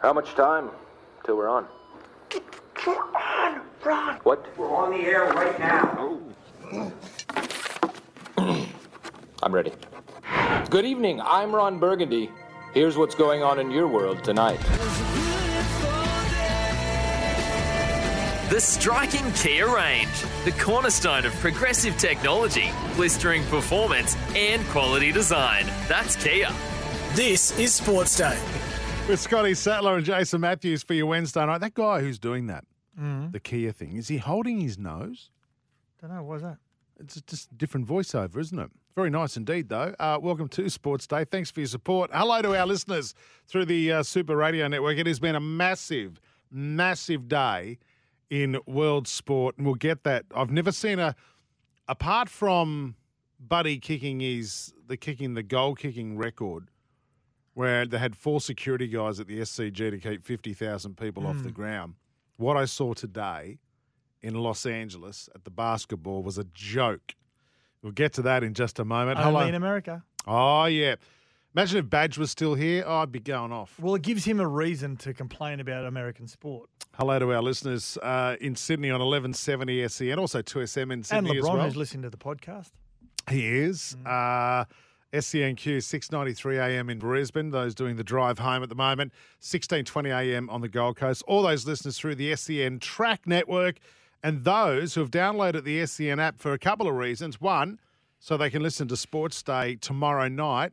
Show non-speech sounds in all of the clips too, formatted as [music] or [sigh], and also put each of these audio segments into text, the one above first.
How much time till we're on? We're on, Ron. What? We're on the air right now. [clears throat] I'm ready. Good evening. I'm Ron Burgundy. Here's what's going on in your world tonight. The striking Kia range, the cornerstone of progressive technology, blistering performance, and quality design. That's Kia. This is Sports Day. With Scotty Sattler and Jason Matthews for your Wednesday night. That guy who's doing that, Mm. the Kia thing, is he holding his nose? Don't know. Why's that? It's just a different voiceover, isn't it? Very nice indeed, though. Uh, welcome to Sports Day. Thanks for your support. Hello to our listeners through the uh, Super Radio Network. It has been a massive, massive day in world sport, and we'll get that. I've never seen a, apart from Buddy kicking his the kicking the goal kicking record, where they had four security guys at the SCG to keep fifty thousand people off the ground. What I saw today in Los Angeles at the basketball was a joke. We'll get to that in just a moment. Only Hello. in America. Oh, yeah. Imagine if Badge was still here. Oh, I'd be going off. Well, it gives him a reason to complain about American sport. Hello to our listeners uh, in Sydney on 1170 SEN, also 2SM in and Sydney LeBron, as well. who's listening to the podcast. He is. Uh, SENQ 693 AM in Brisbane. Those doing the drive home at the moment. 1620 AM on the Gold Coast. All those listeners through the SEN Track Network, and those who have downloaded the SEN app for a couple of reasons. One, so they can listen to Sports Day tomorrow night,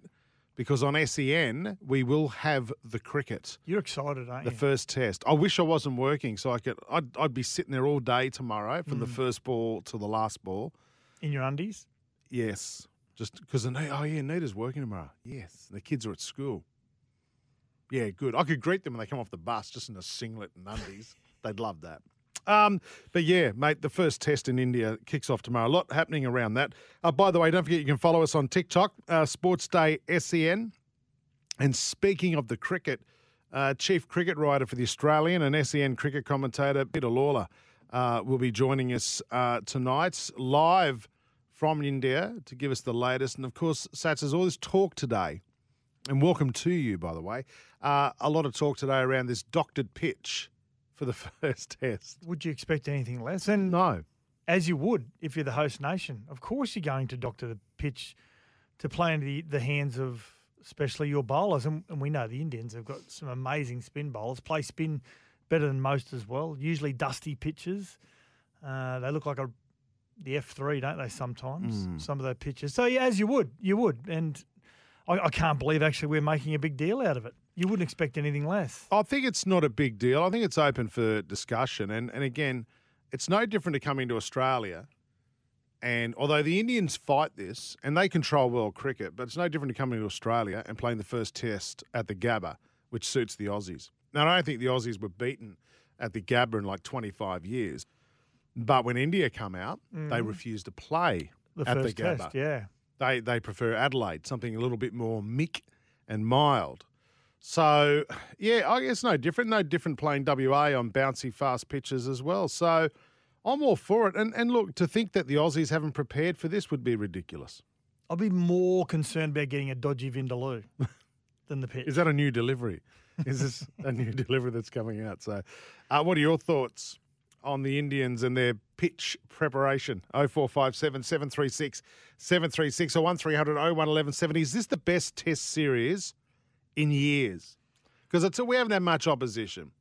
because on SEN we will have the cricket. You're excited, aren't The you? first test. I wish I wasn't working, so I could. I'd, I'd be sitting there all day tomorrow from Mm. the first ball to the last ball. in your undies? Yes, just because oh yeah, Nita's working tomorrow. Yes, the kids are at school. Yeah, good. I could greet them when they come off the bus, just in a singlet and undies. [laughs] They'd love that. Um, but yeah, mate, the first test in India kicks off tomorrow. A lot happening around that. Uh, by the way, don't forget you can follow us on TikTok, uh, Sports Day SEN. And speaking of the cricket, uh, chief cricket writer for the Australian and SEN cricket commentator Peter Lalor uh, will be joining us uh, tonight live from India to give us the latest. And of course, Sats, there's all this talk today, and welcome to you, by the way. Uh, a lot of talk today around this doctored pitch for the [laughs] first test. Would you expect anything less? And No. as you would if you're the host nation, of course you're going to doctor the pitch to play into the, the hands of especially your bowlers. And, and we know the Indians have got some amazing spin bowlers, play spin better than most as well. Usually dusty pitches. Uh, they look like a the F three, don't they? Sometimes Mm. some of those pitches. So yeah, as you would, you would, and I, I can't believe actually we're making a big deal out of it. You wouldn't expect anything less. I think it's not a big deal. I think it's open for discussion. And, and again, it's no different to coming to Australia. And although the Indians fight this and they control world cricket, but it's no different to coming to Australia and playing the first test at the Gabba, which suits the Aussies. Now, I don't think the Aussies were beaten at the Gabba in like 25 years. But when India come out, they refuse to play The at the Gabba. test, yeah. They they prefer Adelaide, something a little bit more meek and mild. So yeah, I guess no different. No different playing WA on bouncy fast pitches as well. So I'm all for it. And and look, to think that the Aussies haven't prepared for this would be ridiculous. I'll be more concerned about getting a dodgy Vindaloo [laughs] than the pitch. Is that a new delivery? Is this a new [laughs] delivery that's coming out? So, uh, what are your thoughts on the Indians and their pitch preparation? 0457 736 736 or 1300 01 1170. Is this the best test series in years? Because it's we haven't had much opposition.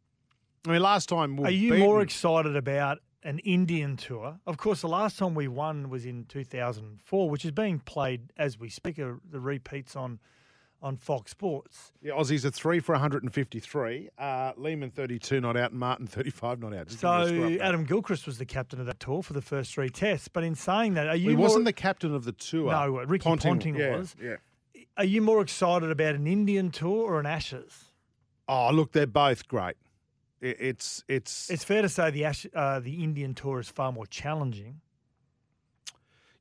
I mean, last time we Are you beaten, more excited about an Indian tour? Of course, the last time we won was in 2004, which is being played as we speak. uh, The repeats on on Fox Sports. The Aussies are three for 153. Uh, Lehmann 32 not out and Martin 35 not out. Just give me a So. Adam Gilchrist was the captain of that tour for the first three tests. But in saying that, are you he more, wasn't the captain of the tour. No, Ricky Ponting yeah, was. Yeah. Are you more excited about an Indian tour or an Ashes? Oh, look, they're both great. It, it's it's It's fair to say the Ash, uh, the Indian tour is far more challenging.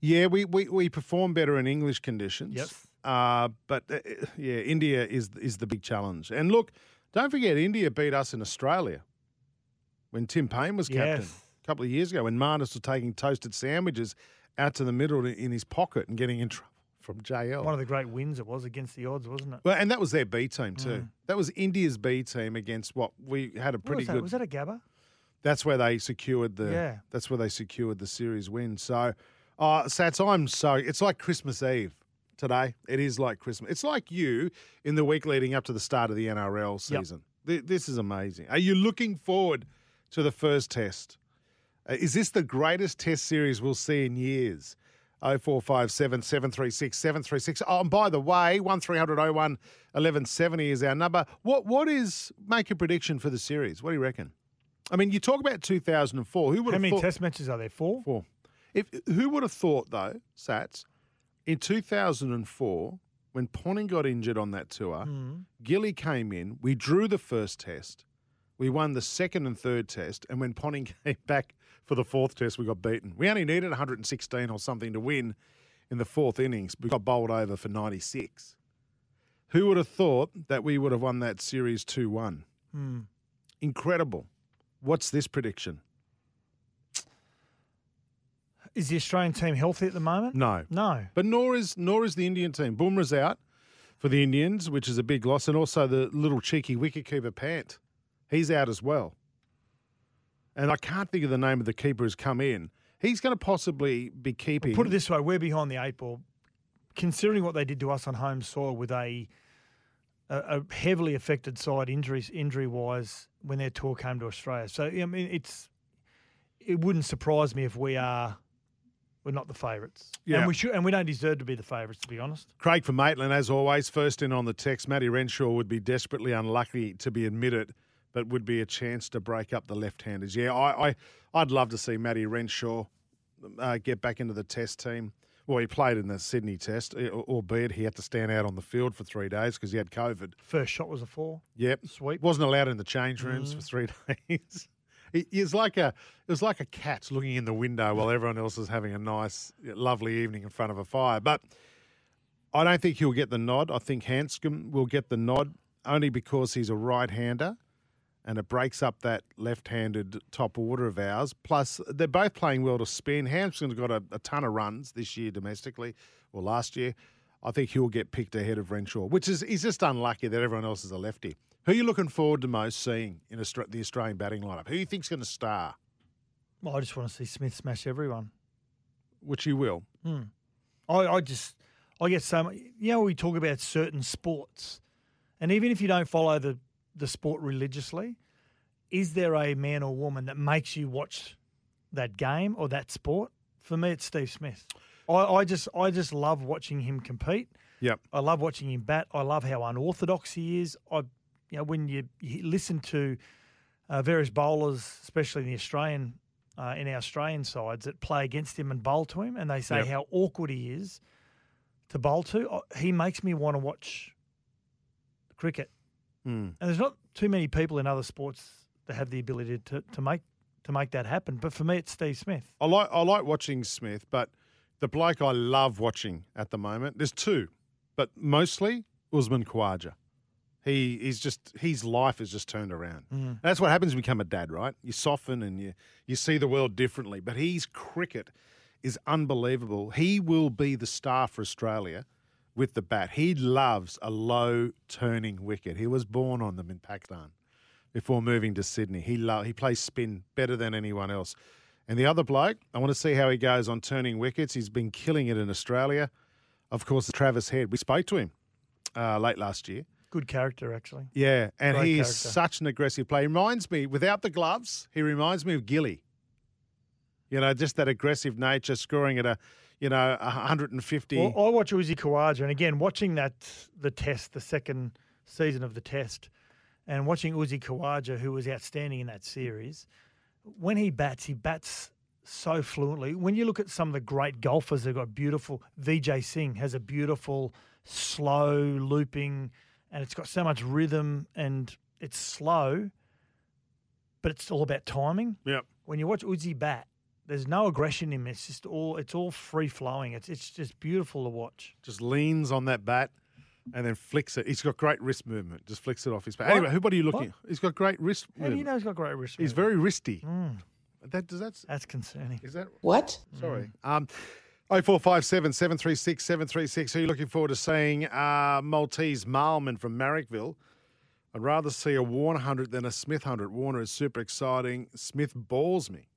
yeah. We, we we perform better in English conditions. Yes. Uh, but uh, yeah, India is is the big challenge. And look, don't forget, India beat us in Australia when Tim Paine was captain Yes. a couple of years ago. When Marnus was taking toasted sandwiches out to the middle in his pocket and getting in trouble from JL. One of the great wins it was against the odds, wasn't it? well, and that was their B team too. That was India's B team against what we had a pretty was good. Was that a Gabba? That's where they secured the. Yeah. That's where they secured the series win. So, uh, Sats, I'm so. It's like Christmas Eve today. It is like Christmas. It's like you in the week leading up to the start of the NRL season. Th- This is amazing. Are you looking forward to the first test? Uh, is this the greatest test series we'll see in years? 0457 736 736. Oh, and by the way, 1300 01 1170 is our number. What What is, make a prediction for the series? What do you reckon? I mean, you talk about 2004. Who would How have many thought? test matches are there? Four? Four. If who would have thought though, Sats, in 2004 when Ponting got injured on that tour, hmm. Gilly came in. We drew the first test. We won the second and third test, and when Ponting [laughs] came back for the fourth test, we got beaten. We only needed 116 or something to win in the fourth innings. We got bowled over for 96. Who would have thought that we would have won that series 2 1? Hmm. Incredible. What's this prediction? Is the Australian team healthy at the moment? No. No. But nor is nor is the Indian team. Bumrah's out for the Indians, which is a big loss, and also the little cheeky wicketkeeper Pant. He's out as well. And I can't think of the name of the keeper who's come in. He's going to possibly be keeping. Put it this way, we're behind the eight ball. Considering what they did to us on home soil with a a, a heavily affected side injuries injury wise when their tour came to Australia. So I mean it's it wouldn't surprise me if we are we're not the favourites. Yeah. And we should and we don't deserve to be the favourites to be honest. Craig from Maitland, as always, first in on the text. Matty Renshaw would be desperately unlucky to be admitted, but would be a chance to break up the left-handers. Yeah, I, I I'd love to see Matty Renshaw uh, get back into the Test team. Well, he played in the Sydney Test, albeit he had to stand out on the field for three days because he had COVID. First shot was a four. Yep, Sweet. Wasn't allowed in the change rooms for three [laughs] days. He was like a it was like a cat looking in the window while everyone else is having a nice, lovely evening in front of a fire. But I don't think he'll get the nod. I think Handscomb will get the nod only because he's a right-hander, and it breaks up that left-handed top order of ours. Plus, they're both playing well to spin. Handscomb's got a, a ton of runs this year domestically, or last year. I think he'll get picked ahead of Renshaw, which is he's just unlucky that everyone else is a lefty. Who are you looking forward to most seeing in the Australian batting lineup? Who do you think's going to star? Well, I just want to see Smith smash everyone. Which you will. Hmm. I, I just I get so much. You know, we talk about certain sports, and even if you don't follow the the sport religiously, is there a man or woman that makes you watch that game or that sport? For me, it's Steve Smith. I, I just I just love watching him compete. Yep. I love watching him bat. I love how unorthodox he is. I, you know, when you, you listen to uh, various bowlers, especially in the Australian, uh, in our Australian sides that play against him and bowl to him, and they say Yep. how awkward he is to bowl to. uh, He makes me want to watch cricket. Mm. And there's not too many people in other sports that have the ability to, to make to make that happen. But for me, it's Steve Smith. I like I like watching Smith, but the bloke I love watching at the moment, there's two, but mostly Usman Khawaja. He he's just his life has just turned around. Mm. That's what happens when you become a dad, right? You soften and you you see the world differently. But his cricket is unbelievable. He will be the star for Australia with the bat. He loves a low turning wicket. He was born on them in Pakistan before moving to Sydney. He lo- he plays spin better than anyone else. And the other bloke, I want to see how he goes on turning wickets. He's been killing it in Australia. Of course, Travis Head. We spoke to him uh, late last year. Good character, actually. Yeah, and Great he is character. such an aggressive player. He reminds me, without the gloves, he reminds me of Gilly. You know, just that aggressive nature, scoring at a, you know, 150. Well, I watch Uzi Khawaja, and again, watching that the test, the second season of the test, and watching Uzi Khawaja, who was outstanding in that series, when he bats, he bats so fluently. When you look at some of the great golfers, they've got beautiful. Vijay Singh has a beautiful, slow looping and it's got so much rhythm and it's slow, but it's all about timing. Yep. When you watch Uzi bat, there's no aggression in it. It's just all it's all free flowing. It's it's just beautiful to watch. Just leans on that bat and then flicks it. He's got great wrist movement. Just flicks it off his bat. What? Anyway, who what are you looking? What? He's got great wrist How do you know he's got great wrist? He's movement? very wristy. Mm, That does that that's concerning. is that What? Sorry. Um, 0457 736 736. Are you looking forward to seeing uh, Maltese Mailman from Marrickville? I'd rather see a Warner 100 than a Smith 100. Warner is super exciting. Smith balls me.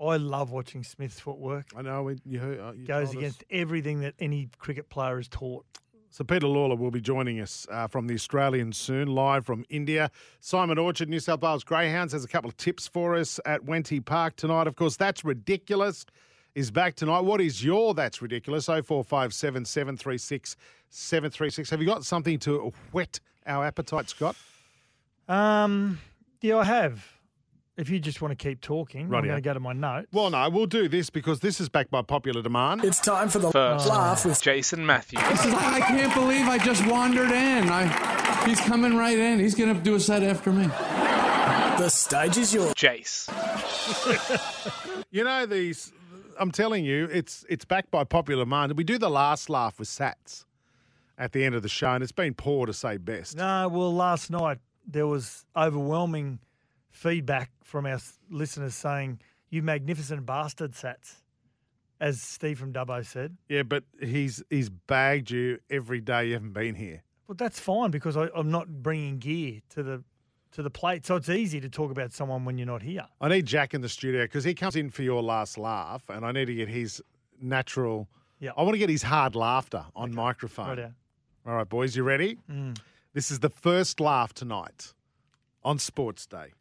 I love watching Smith's footwork. I know we, you. Uh, you Goes told us. against everything that any cricket player is taught. So Peter Lalor will be joining us uh, from the Australian soon, live from India. Simon Orchard, New South Wales Greyhounds, has a couple of tips for us at Wenty Park tonight. Of course, that's ridiculous. Is back tonight. What is your that's ridiculous? 0457 736 736. Have you got something to whet our appetite, Scott? Um, yeah, I have. If you just want to keep talking, I'm Rightio. going to go to my notes. Well, no, we'll do this because this is backed by popular demand. It's time for the First. laugh with Jason Matthews. I can't believe I just wandered in. I, he's coming right in. He's going to do a set after me. the stage is yours. Jace. [laughs] You know these. I'm telling you, it's it's backed by popular demand. We do the last laugh with Sats at the end of the show, and it's been poor to say best. No, well, last night there was overwhelming feedback from our listeners saying, "You magnificent bastard, Sats," as Steve from Dubbo said. Yeah, but he's he's bagged you every day you haven't been here. Well, that's fine because I, I'm not bringing gear to the to the plate, so it's easy to talk about someone when you're not here. I need Jack in the studio because he comes in for your last laugh, and I need to get his natural. Yeah. I want to get his hard laughter on microphone. Right here. All right, boys, you ready? Mm. This is the first laugh tonight on Sports Day.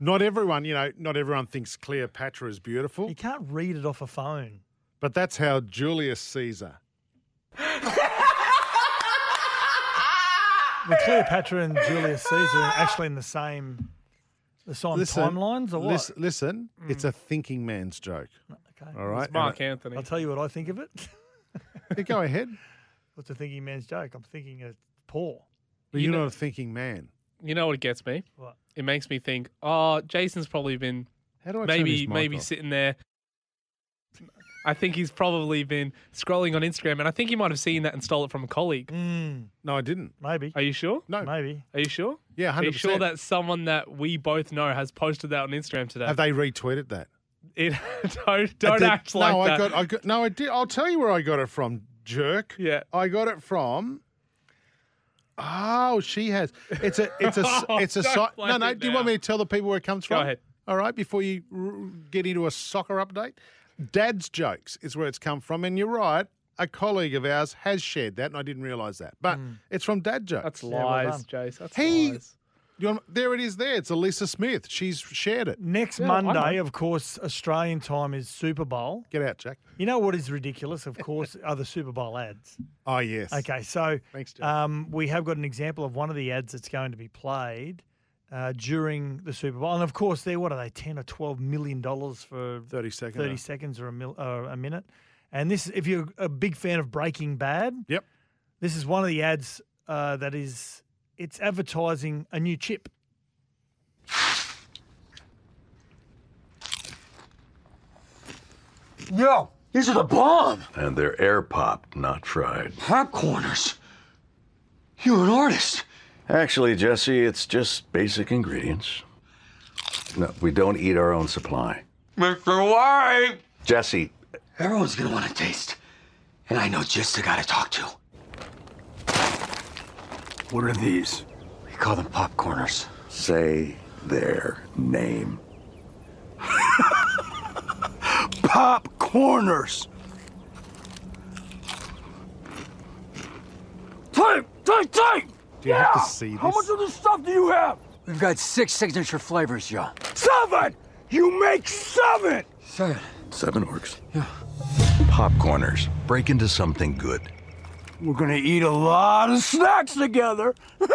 Not everyone, you know, not everyone thinks Cleopatra is beautiful, You can't read it off a phone. but that's how Julius Caesar. [laughs] Well, [laughs] Cleopatra and Julius Caesar are actually in the [laughs] same the same timelines, or what? Listen, listen it's a thinking man's joke. Okay. All right, Mark Anthony. I'll tell you what I think of it. Yeah, go ahead. [laughs] What's a thinking man's joke? I'm thinking of Paul. But You you're know- not a thinking man. You know what it gets me? What? It makes me think, oh, Jason's probably been How do I turn maybe his mic maybe off? sitting there. I think he's probably been scrolling on Instagram, and I think he might have seen that and stole it from a colleague. Mm, No, I didn't. maybe. Are you sure? No. Maybe. Are you sure? Yeah, 100%. Are hundred you sure that someone that we both know has posted that on Instagram today? Have they retweeted that? It, [laughs] don't I don't did- act like no, that. I got, I got, no, I did. I'll tell you where I got it from, jerk. Yeah. I got it from. Oh, she has. It's a, it's a, [laughs] s- it's a. Don't si- play no, no. it Do you want me to tell the people where it comes Go from? Go ahead. All right, before you r- get into a soccer update, Dad's jokes is where it's come from, and you're right. A colleague of ours has shared that, and I didn't realise that. But it's from Dad jokes. That's well lies, done. Jace. That's He- lies. You want, there it is. There, it's Elisa Smith. She's shared it. Next Yeah, Monday, of course, Australian time is Super Bowl. Get out, Jack. You know what is ridiculous, of course, [laughs] are the Super Bowl ads. Oh yes. Okay, so Thanks, Jack. um, we have got an example of one of the ads that's going to be played uh, during the Super Bowl, and of course, they're what are they, ten or twelve million dollars for Thirty seconds. thirty seconds or a mil, or a minute? And this, if you're a big fan of Breaking Bad, Yep. this is one of the ads uh, that is it's advertising a new chip. Yo, these are the bomb. And they're air popped, not fried. Popcorners. You're an artist. Actually, Jesse, it's just basic ingredients. No, we don't eat our own supply. Mr. White. Jesse, Everyone's gonna want to taste. And I know just the guy to talk to. what are these? We call them popcorners. Say their name. [laughs] Popcorners! Take, take, take! Do you have to see this? How much of this stuff do you have? We've got six signature flavors, Joe. Seven! You make seven! Seven. Seven orcs. Yeah. Popcorners. Break into something good. We're gonna eat a lot of snacks together. [laughs]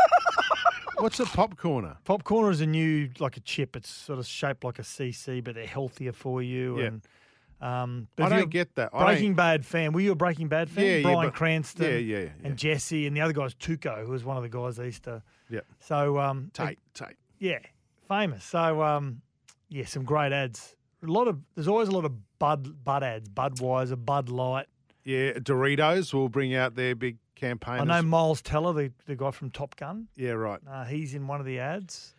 What's a popcorner? Popcorn is a new like a chip. It's sort of shaped like a CC, but they're healthier for you. Yeah. And Um, I don't get that. I Breaking Bad fan. Were you a Breaking Bad fan? Yeah, yeah, but- Cranston. yeah, yeah, yeah. And Jesse, and the other guy's Tuco, who was one of the guys they used to. Yeah. So um, Tate, Tate. yeah, famous. So um, yeah, some great ads. A lot of there's always a lot of Bud Bud ads, Budweiser, Bud Light. Yeah, Doritos will bring out their big campaign. I know Miles Teller, the, the guy from Top Gun. Yeah, right. Uh, he's in one of the ads.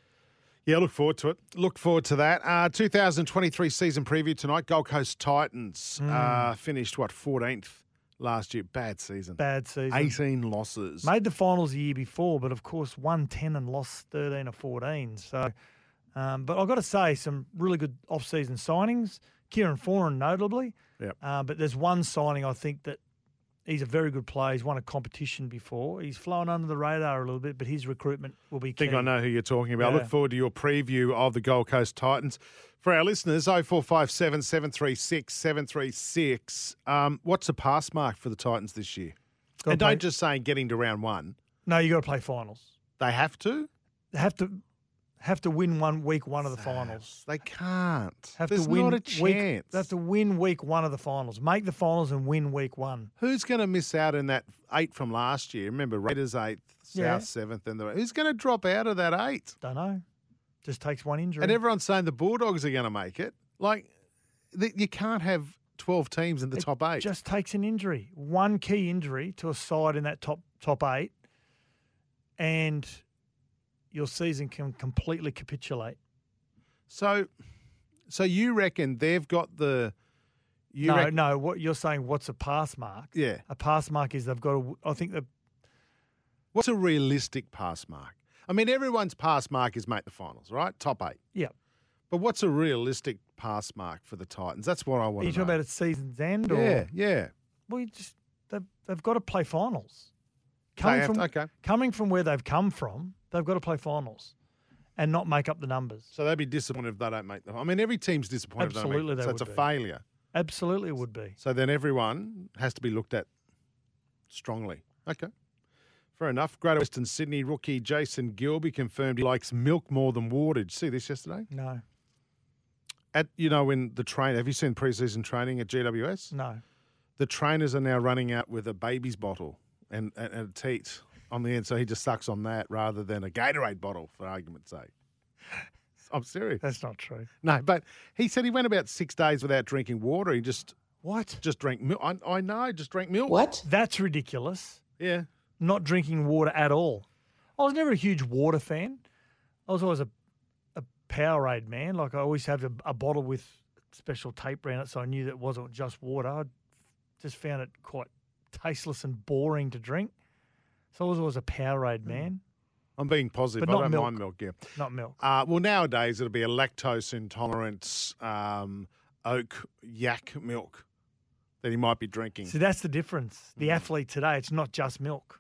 Yeah, look forward to it. Look forward to that. Uh, 2023 season preview tonight. Gold Coast Titans Mm. uh, finished, what, 14th last year. Bad season. Bad season. 18 losses. Made the finals the year before, but of course won 10 and lost 13 or 14. So, um, but I've got to say, some really good off-season signings. Kieran Foran, notably. Yep. Uh, but there's one signing I think that he's a very good player. He's won a competition before. He's flown under the radar a little bit, but his recruitment will be I key. think I know who you're talking about. Yeah. Look forward to your preview of the Gold Coast Titans. For our listeners, 0457 736 736. Um, what's the pass mark for the Titans this year? Gotta and don't just say getting to round one. No, you've got to play finals. They have to? They have to have to win one week one of the finals. They can't. Have There's to win not a week. chance. They have to win week one of the finals. Make the finals and win week one. Who's going to miss out in that eight from last year? Remember, Raiders eighth, South Yeah. seventh, and the who's going to drop out of that eight? Don't know. Just takes one injury. And everyone's saying the Bulldogs are going to make it. Like, th- you can't have twelve teams in the top eight. just takes an injury, one key injury to a side in that top top eight, and your season can completely capitulate. So, so you reckon they've got the? You no, reckon, no. What you're saying? What's a pass mark? Yeah. a pass mark is they've got. to I think that What's a realistic pass mark? I mean, everyone's pass mark is make the finals, right? Top eight. yeah. But what's a realistic pass mark for the Titans? That's what I want. Are you talking know. about at season's end? Or, yeah, yeah. Well, you just they've, they've got to play finals. Coming from to- okay. coming from where they've come from, they've got to play finals, and not make up the numbers. So they'd be disappointed if they don't make them. I mean, every team's disappointed Absolutely they. So it's a be. failure. Absolutely, it would be. So then everyone has to be looked at strongly. Okay. Fair enough. Greater Western Sydney rookie Jason Gilby confirmed he likes milk more than water. Did you see this yesterday? No, At you know, in the train, have you seen preseason training at GWS? no. The trainers are now running out with a baby's bottle and, and, and a teat on the end, so he just sucks on that rather than a Gatorade bottle, for argument's sake. I'm serious. That's not true. No, but he said he went about six days without drinking water. He just What? just drank milk. I, I know, just drank milk. What? That's ridiculous. Yeah. Not drinking water at all. I was never a huge water fan. I was always a a Powerade man. Like I always have a, a bottle with special tape around it, so I knew that it wasn't just water. I just found it quite tasteless and boring to drink. So I was always a Powerade man, I'm being positive. But I not don't milk. mind milk, yeah. not milk. Uh, well, nowadays it'll be a lactose intolerance um, oak yak milk that he might be drinking. See, that's the difference. The Mm. athlete today, it's not just milk.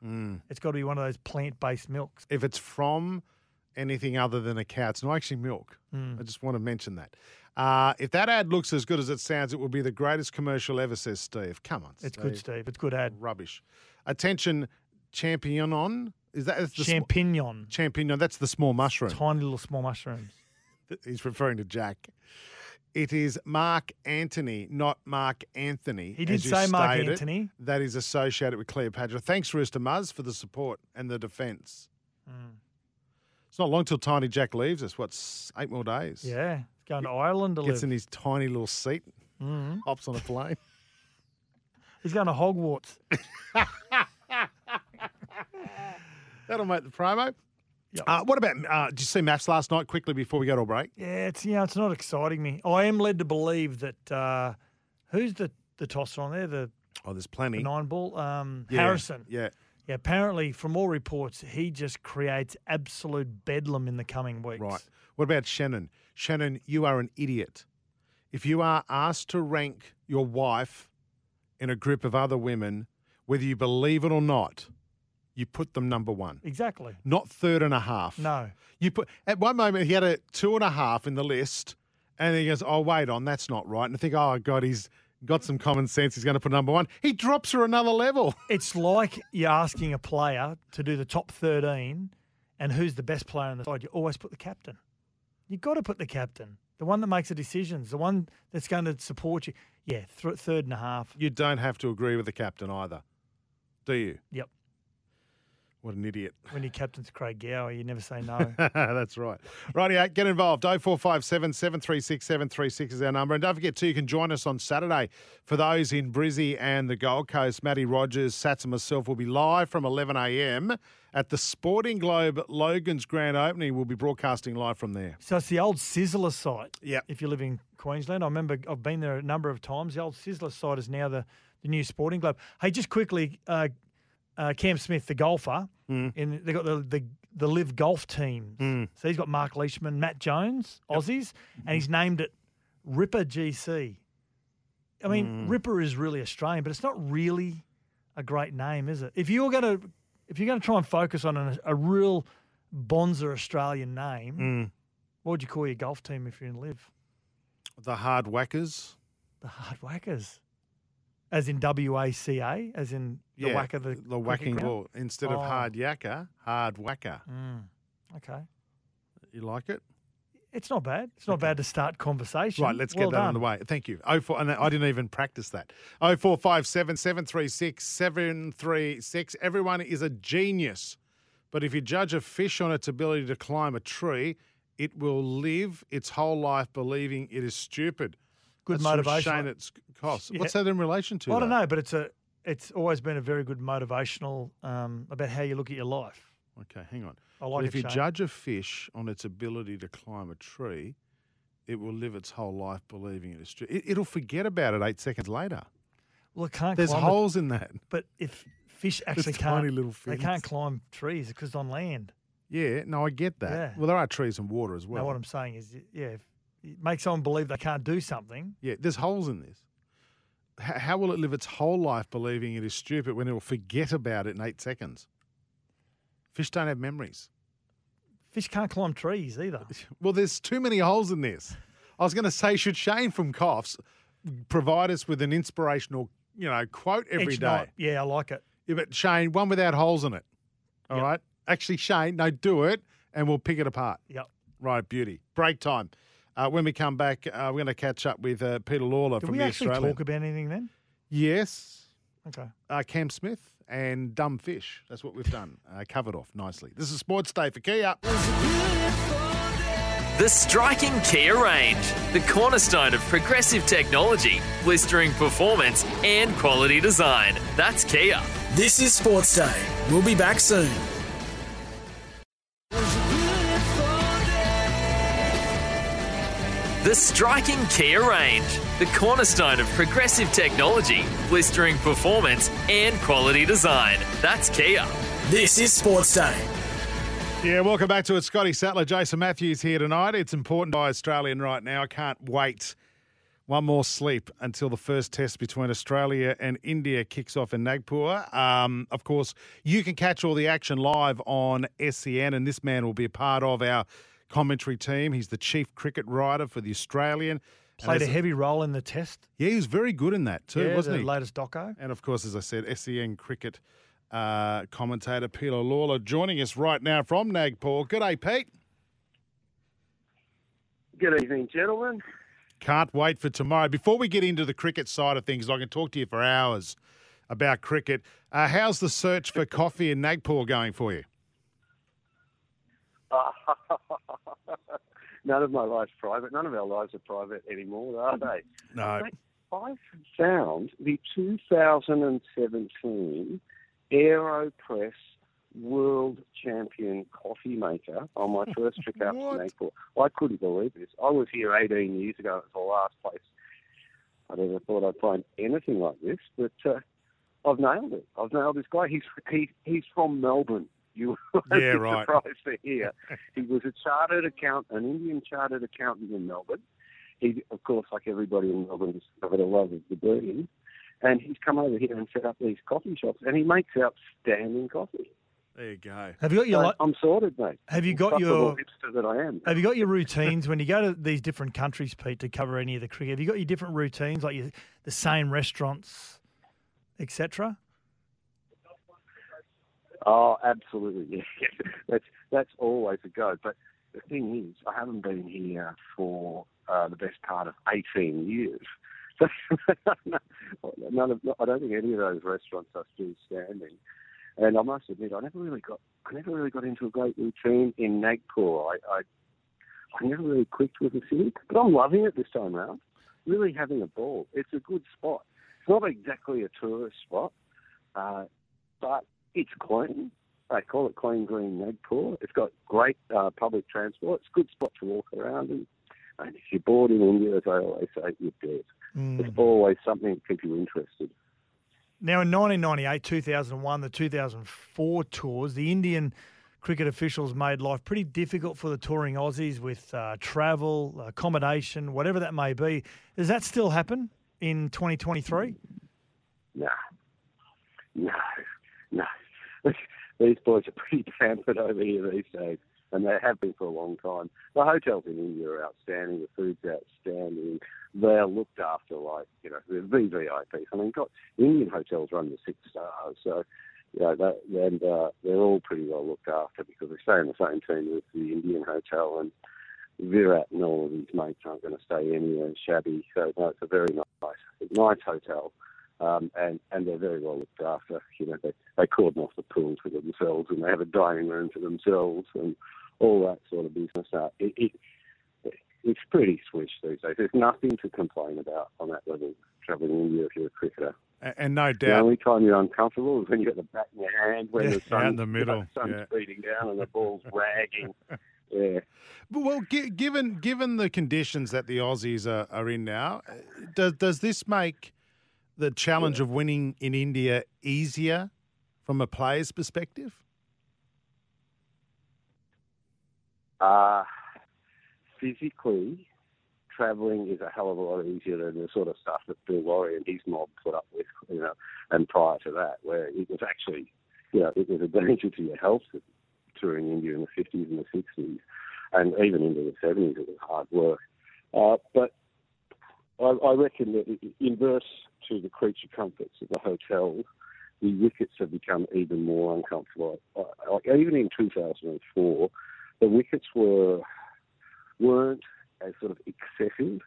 It's got to be one of those plant-based milks. If it's from anything other than a cow, it's not actually milk. Mm. I just want to mention that. Uh, if that ad looks as good as it sounds, it will be the greatest commercial ever, says Steve. Come on, It's good, Steve. It's good ad. Rubbish. Attention, champignon. Is that the sm- Champignon. champignon? That's the small mushroom. Tiny little small mushrooms. [laughs] He's referring to Jack. It is Mark Antony, not Mark Anthony. He did say Mark Antony. That is associated with Cleopatra. Thanks, Rooster Muzz, for the support and the defence. Mm. It's not long till Tiny Jack leaves us. What's eight more days? Yeah, going to Ireland to Gets live. in his tiny little seat, Mhm. hops on a plane. [laughs] He's going to Hogwarts. [laughs] That'll make the promo. Uh, what about? Uh, did you see MAFS last night? Quickly before we go to a break. Yeah, it's you know, it's not exciting me. I am led to believe that uh, who's the the tosser on there? The, Oh, there's the plenty. nine ball. Um, Yeah, Harrison. Yeah. Yeah, apparently, from all reports, he just creates absolute bedlam in the coming weeks. Right. What about Shannon? Shannon, you are an idiot. If you are asked to rank your wife in a group of other women, whether you believe it or not, you put them number one, Exactly. not third and a half. No. You put at one moment he had a two and a half in the list, and he goes, "Oh, wait on, that's not right." And I think, "Oh God, he's got some common sense. He's going to put number one." He drops her another level. [laughs] It's like you're asking a player to do the top 13 and who's the best player on the side. You always put the captain. You've got to put the captain. The one that makes the decisions, the one that's going to support you. Yeah, th- third and a half. You don't have to agree with the captain either, do you? Yep. What an idiot. When your captain's Craig Gower, you never say no. [laughs] That's right. Rightio, get involved. 0457 736 736 is our number. And don't forget, too, you can join us on Saturday for those in Brizzy and the Gold Coast. Matty Rogers, Sats, and myself will be live from 11am at the Sporting Globe Logan's grand opening. We'll be broadcasting live from there. so it's the old Sizzler site. Yeah. If you live in Queensland, I remember I've been there a number of times. The old Sizzler site is now the, the new Sporting Globe. Hey, just quickly, uh, uh, Cam Smith, the golfer, Hmm. and they got the, the the live golf teams. So he's got Mark Leishman, Matt Jones, Aussies, and he's named it Ripper GC. I mean, Hmm. Ripper is really Australian, but it's not really a great name, is it? If you're gonna if you're gonna try and focus on a, a real Bonza Australian name, Hmm. what would you call your golf team if you're in live? The Hard Whackers. The Hard Whackers. As in W A C A, as in the yeah, whacker, the, the whacking ground? ball. Instead of Oh. hard yakka, hard whacker. Mm, okay. You like it? It's not bad. It's not bad to start conversation. Right, let's Well get that done. on the way. Thank you. Oh four, and I didn't even practice that. Oh four five seven seven three six seven three six. Everyone is a genius, but if you judge a fish on its ability to climb a tree, it will live its whole life believing it is stupid. Good That's motivation. Shane Cost. Yeah. What's that in relation to? I don't know, but it's a it's always been a very good motivational um, about how you look at your life. Okay, hang on. I like But it, if you Shane. judge a fish on its ability to climb a tree, it will live its whole life believing it is true. It, it'll forget about it eight seconds later. Well, it can't. There's holes in that. but if fish actually There's can't, tiny little they can't climb trees because it's on land. Yeah, no, I get that. Yeah. Well, there are trees and water as Well, what I'm saying is, yeah, if make someone believe they can't do something. yeah, there's holes in this. H- how will it live its whole life believing it is stupid when it will forget about it in eight seconds? Fish don't have memories. Fish can't climb trees either. [laughs] Well, there's too many holes in this. I was going to say, should Shane from Coffs provide us with an inspirational, you know, quote every Each day? night. Yeah, I like it. Yeah, but Shane, one without holes in it. All right. Actually, Shane, no, do it, and we'll pick it apart. Yep. Right, beauty. Break time. Uh, when we come back, uh, we're going to catch up with uh, Peter Lalor Did from we the actually Australian. talk about anything then? Yes. Okay. Uh, Cam Smith and Dumb Fish. That's what we've done. Uh, covered off nicely. This is Sports Day for Kia. The striking Kia range, the cornerstone of progressive technology, blistering performance, and quality design. That's Kia. This is Sports Day. We'll be back soon. The striking Kia range, the cornerstone of progressive technology, blistering performance, and quality design. That's Kia. This is Sports Day. Yeah, welcome back to it. Scotty Sattler, Jason Matthews here tonight. It's important by Australian right now. I can't wait one more sleep until the first test between Australia and India kicks off in Nagpur. Um, of course, you can catch all the action live on SEN, and this man will be a part of our commentary team. He's the chief cricket writer for the Australian. And Played a heavy role in the test. Yeah, he was very good in that too, yeah, wasn't the he? latest doco. And of course, as I said, SEN cricket uh, commentator Peter Lalor joining us right now from Nagpur. Good day, Pete. Good evening, gentlemen. Can't wait for tomorrow. Before we get into the cricket side of things, I can talk to you for hours about cricket. Uh, how's the search for coffee in Nagpur going for you? [laughs] [laughs] None of my life's private. None of our lives are private anymore, are they? No. I found the 2017 AeroPress World Champion coffee maker on my first trip out to [laughs] Nagpur. I couldn't believe this. I was here 18 years ago. It was the last place I ever thought I'd find anything like this, but uh, I've nailed it. I've nailed this guy. He's he, he's from Melbourne. You [laughs] won't Yeah, be right. surprised to hear. [laughs] he was a chartered accountant, an Indian chartered accountant in Melbourne. He, of course, like everybody in Melbourne, discovered a love of the bean. And he's come over here and set up these coffee shops, and he makes outstanding coffee. There you go. Have you got your So li- I'm sorted, mate. Have you I'm got fuck your- hipster that I am? Have you got your [laughs] routines when you go to these different countries, Pete, to cover any of the cricket? Have you got your different routines, like your, the same restaurants, etc.? Oh, absolutely. [laughs] That's that's always a go. But the thing is, I haven't been here for uh, the best part of 18 years. [laughs] So none of, I don't think any of those restaurants are still standing. And I must admit, I never really got, I never really got into a great routine in Nagpur. I, I, I never really clicked with the city, but I'm loving it this time round. Really having a ball. It's a good spot. It's not exactly a tourist spot, uh, but it's clean. They call it Clean Green Nagpur. It's got great uh, public transport. It's a good spot to walk around in. And if you're bored in India, as I always say, you're dead. Mm. There's always something to keep you interested. Now, in 1998, 2001, the 2004 tours, the Indian cricket officials made life pretty difficult for the touring Aussies with uh, travel, accommodation, whatever that may be. Does that still happen in 2023? No. No. No. [laughs] These boys are pretty pampered over here these days, and they have been for a long time. The hotels in India are outstanding. The food's outstanding. They're looked after like, you know, they're VVIPs. I mean, got Indian hotels run to six stars, so you know, that, and uh, they're all pretty well looked after because they stay in the same team with the Indian hotel, and Virat and all of his mates aren't going to stay anywhere shabby. So no, it's a very nice, nice hotel, um, and and they're very well looked after. You know, they they cordon off the pools for themselves, and they have a dining room for themselves, and all that sort of business. Uh, it, it, it's pretty swish these days. There's nothing to complain about on that level. Traveling in India if you're a cricketer. And, and no The doubt, only time you're uncomfortable is when you got the bat in your hand, when Yeah, the sun, in the middle, the sun's yeah. beating down and the [laughs] ball's ragging. [laughs] Yeah. But, well, gi- given given the conditions that the Aussies are, are in now, uh, does does this make the challenge of winning in India easier from a player's perspective? Uh, physically, travelling is a hell of a lot easier than the sort of stuff that Bill Lawry and his mob put up with, you know, and prior to that, where it was actually, you know, it was a danger to your health touring India in the 50s and the 60s, and even into the 70s, it was hard work. Uh, but I, I reckon that inverse to the creature comforts of the hotel, the wickets have become even more uncomfortable. Even in 2004, the wickets were weren't as sort of excessive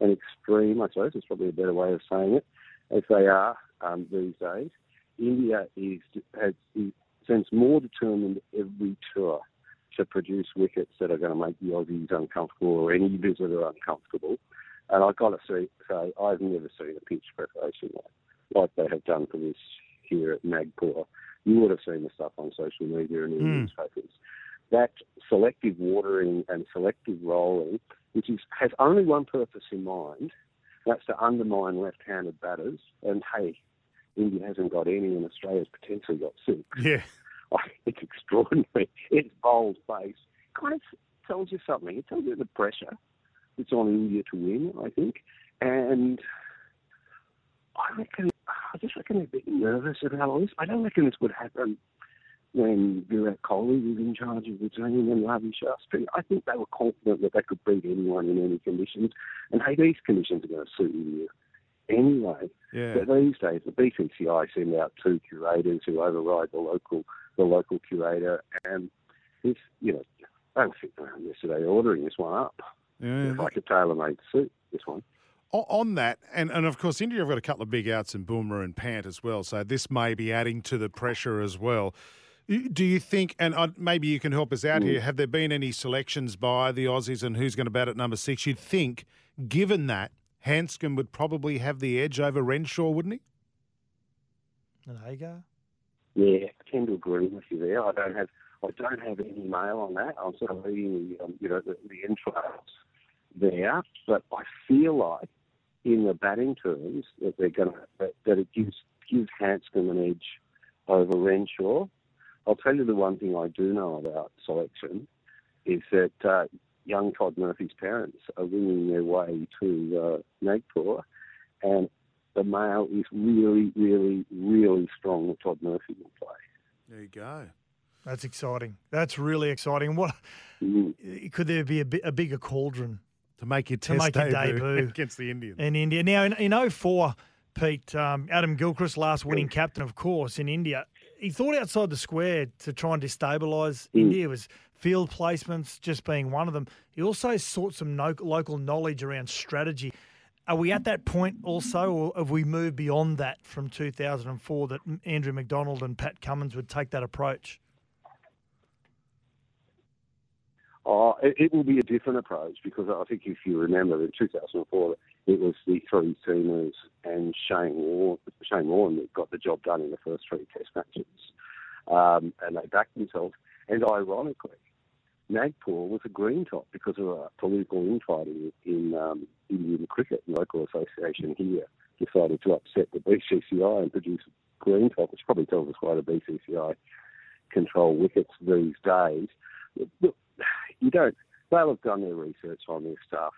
and extreme, I suppose is probably a better way of saying it, as they are um, these days. India is has seems more determined every tour to produce wickets that are going to make the Aussies uncomfortable or any visitor uncomfortable. And I've got to say, say I've never seen a pitch preparation like, like they have done for this here at Nagpur. You would have seen the stuff on social media and in Mm. newspapers. That selective watering and selective rolling, which is, has only one purpose in mind, that's to undermine left-handed batters. And hey, India hasn't got any, and Australia's potentially got six. Yeah. [laughs] It's extraordinary. It's bold face. Kind of tells you something. It tells you the pressure that's on India to win, I think. And I reckon, I just reckon they're a bit nervous about all this. I don't reckon this would happen when Virat Kohli was in charge of the team and Ravi Shastri. I think they were confident that they could beat anyone in any conditions. And hey, these conditions are going to suit India anyway. Yeah. But these days, the BCCI send out two curators who override the local the local curator, and this, you know, they were sitting around yesterday ordering this one up. Yeah, It's like a tailor-made suit. This one. On that, and, and of course, India have got a couple of big outs in Bumrah and Pant as well, so this may be adding to the pressure as well. Do you think, and uh, maybe you can help us out Mm. here, have there been any selections by the Aussies and who's going to bat at number six? You'd think, given that, Handscomb would probably have the edge over Renshaw, wouldn't he? And Hagar. Yeah, I tend to agree with you there. I don't have I don't have any mail on that. I'm sort of reading the um, you know the, the entrails there, but I feel like in the batting terms that they're going to that, that it gives gives Handscomb an edge over Renshaw. I'll tell you the one thing I do know about selection is that uh, young Todd Murphy's parents are winging their way to uh, Nagpur, and the mail is really, really, really strong that Todd Murphy will play. There you go. That's exciting. That's really exciting. What could there be a, bi- a bigger cauldron to make your to test make your debut debut [laughs] against the Indians? in India? Now in, in 04, Pete, um, Adam Gilchrist, last winning captain, of course, in India, he thought outside the square to try and destabilise Mm. India. He was field placements just being one of them. He also sought some no- local knowledge around strategy. Are we at that point also, or have we moved beyond that from 2004 that Andrew McDonald and Pat Cummins would take that approach? Oh, it, it will be a different approach because I think if you remember in 2004, it was the three seamers and Shane Warne, Shane that got the job done in the first three test matches. Um, and they backed themselves. And ironically, Nagpur was a green top because of a political infighting in um, Indian cricket. The local association here decided to upset the BCCI and produce a green top, which probably tells us why the BCCI control wickets these days. Look, you don't. They'll have done their research on this stuff,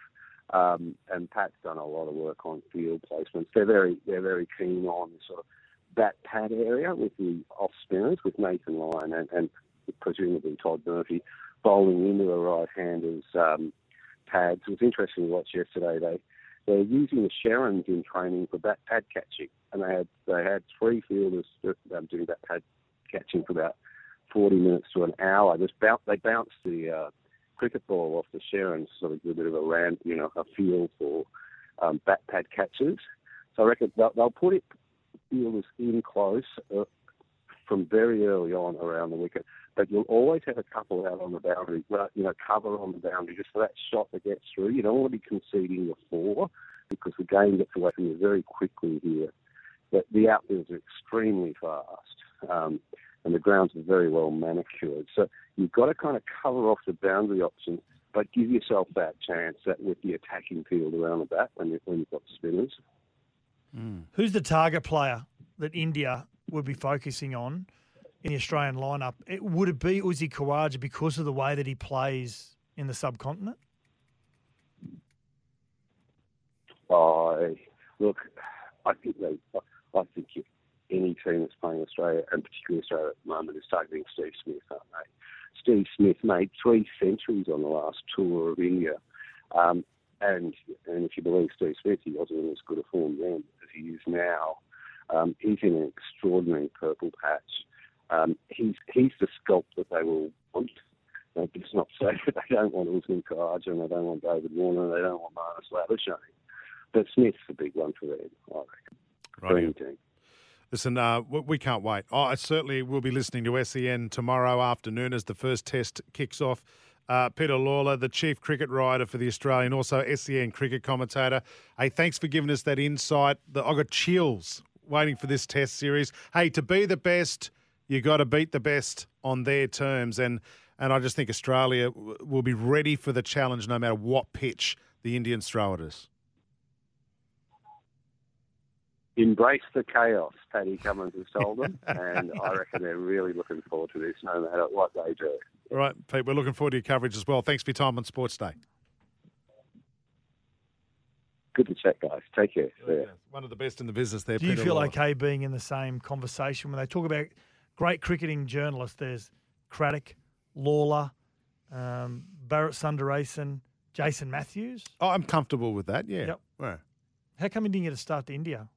um, and Pat's done a lot of work on field placements. They're very, they're very keen on sort of that pad area with the off spinners, with Nathan Lyon and, and presumably Todd Murphy bowling into the right-handers um, pads. It was interesting to watch yesterday. They they're using the Sherrins in training for bat pad catching, and they had they had three fielders um, doing bat pad catching for about 40 minutes to an hour. Just bounce, they bounced the uh, cricket ball off the share and sort of a bit of a ram, you know, a field for um, bat pad catches. So I reckon they'll, they'll put it fielders in close uh, from very early on around the wicket, but you'll always have a couple out on the boundary, you know, cover on the boundary just for that shot that gets through. You don't want to be conceding the four because the game gets away from you very quickly here. But the outfields are extremely fast. Um, and the grounds are very well manicured. So you've got to kind of cover off the boundary options, but give yourself that chance that with the attacking field around the bat when, you, when you've got spinners. Mm. Who's the target player that India would be focusing on in the Australian lineup? It, would it be Uzi Khawaja because of the way that he plays in the subcontinent? I look, I think they, I think you, any team that's playing Australia, and particularly Australia at the moment, is targeting Steve Smith, aren't they? Steve Smith made three centuries on the last tour of India. Um, and and if you believe Steve Smith, he wasn't in as good a form then as he is now. Um, he's in an extraordinary purple patch. Um, he's he's the sculpt that they will want. They just not say that [laughs] they don't want Usman Khawaja and they don't want David Warner and they don't want Marnus Labuschagne. But Smith's the big one for them, I reckon. Right. Green team. Listen, uh, we can't wait. I certainly will be listening to SEN tomorrow afternoon as the first test kicks off. Uh, Peter Lalor, the chief cricket writer for the Australian, also SEN cricket commentator. Hey, thanks for giving us that insight. The, I got chills waiting for this test series. Hey, to be the best, you got to beat the best on their terms, and and I just think Australia will be ready for the challenge no matter what pitch the Indians throw at us. Embrace the chaos, Paddy Cummins has told them, [laughs] and I reckon they're really looking forward to this, no matter what they do. All right, Pete, we're looking forward to your coverage as well. Thanks for your time on Sports Day. Good to chat, guys. Take care. Yeah. One of the best in the business there. Do you feel Lalor. okay being in the same conversation when they talk about great cricketing journalists? There's Craddock, Lalor, um, Bharat Sundaresan, Jason Matthews. Oh, I'm comfortable with that. Yeah. Yep. Yeah. How come you didn't get a start to India?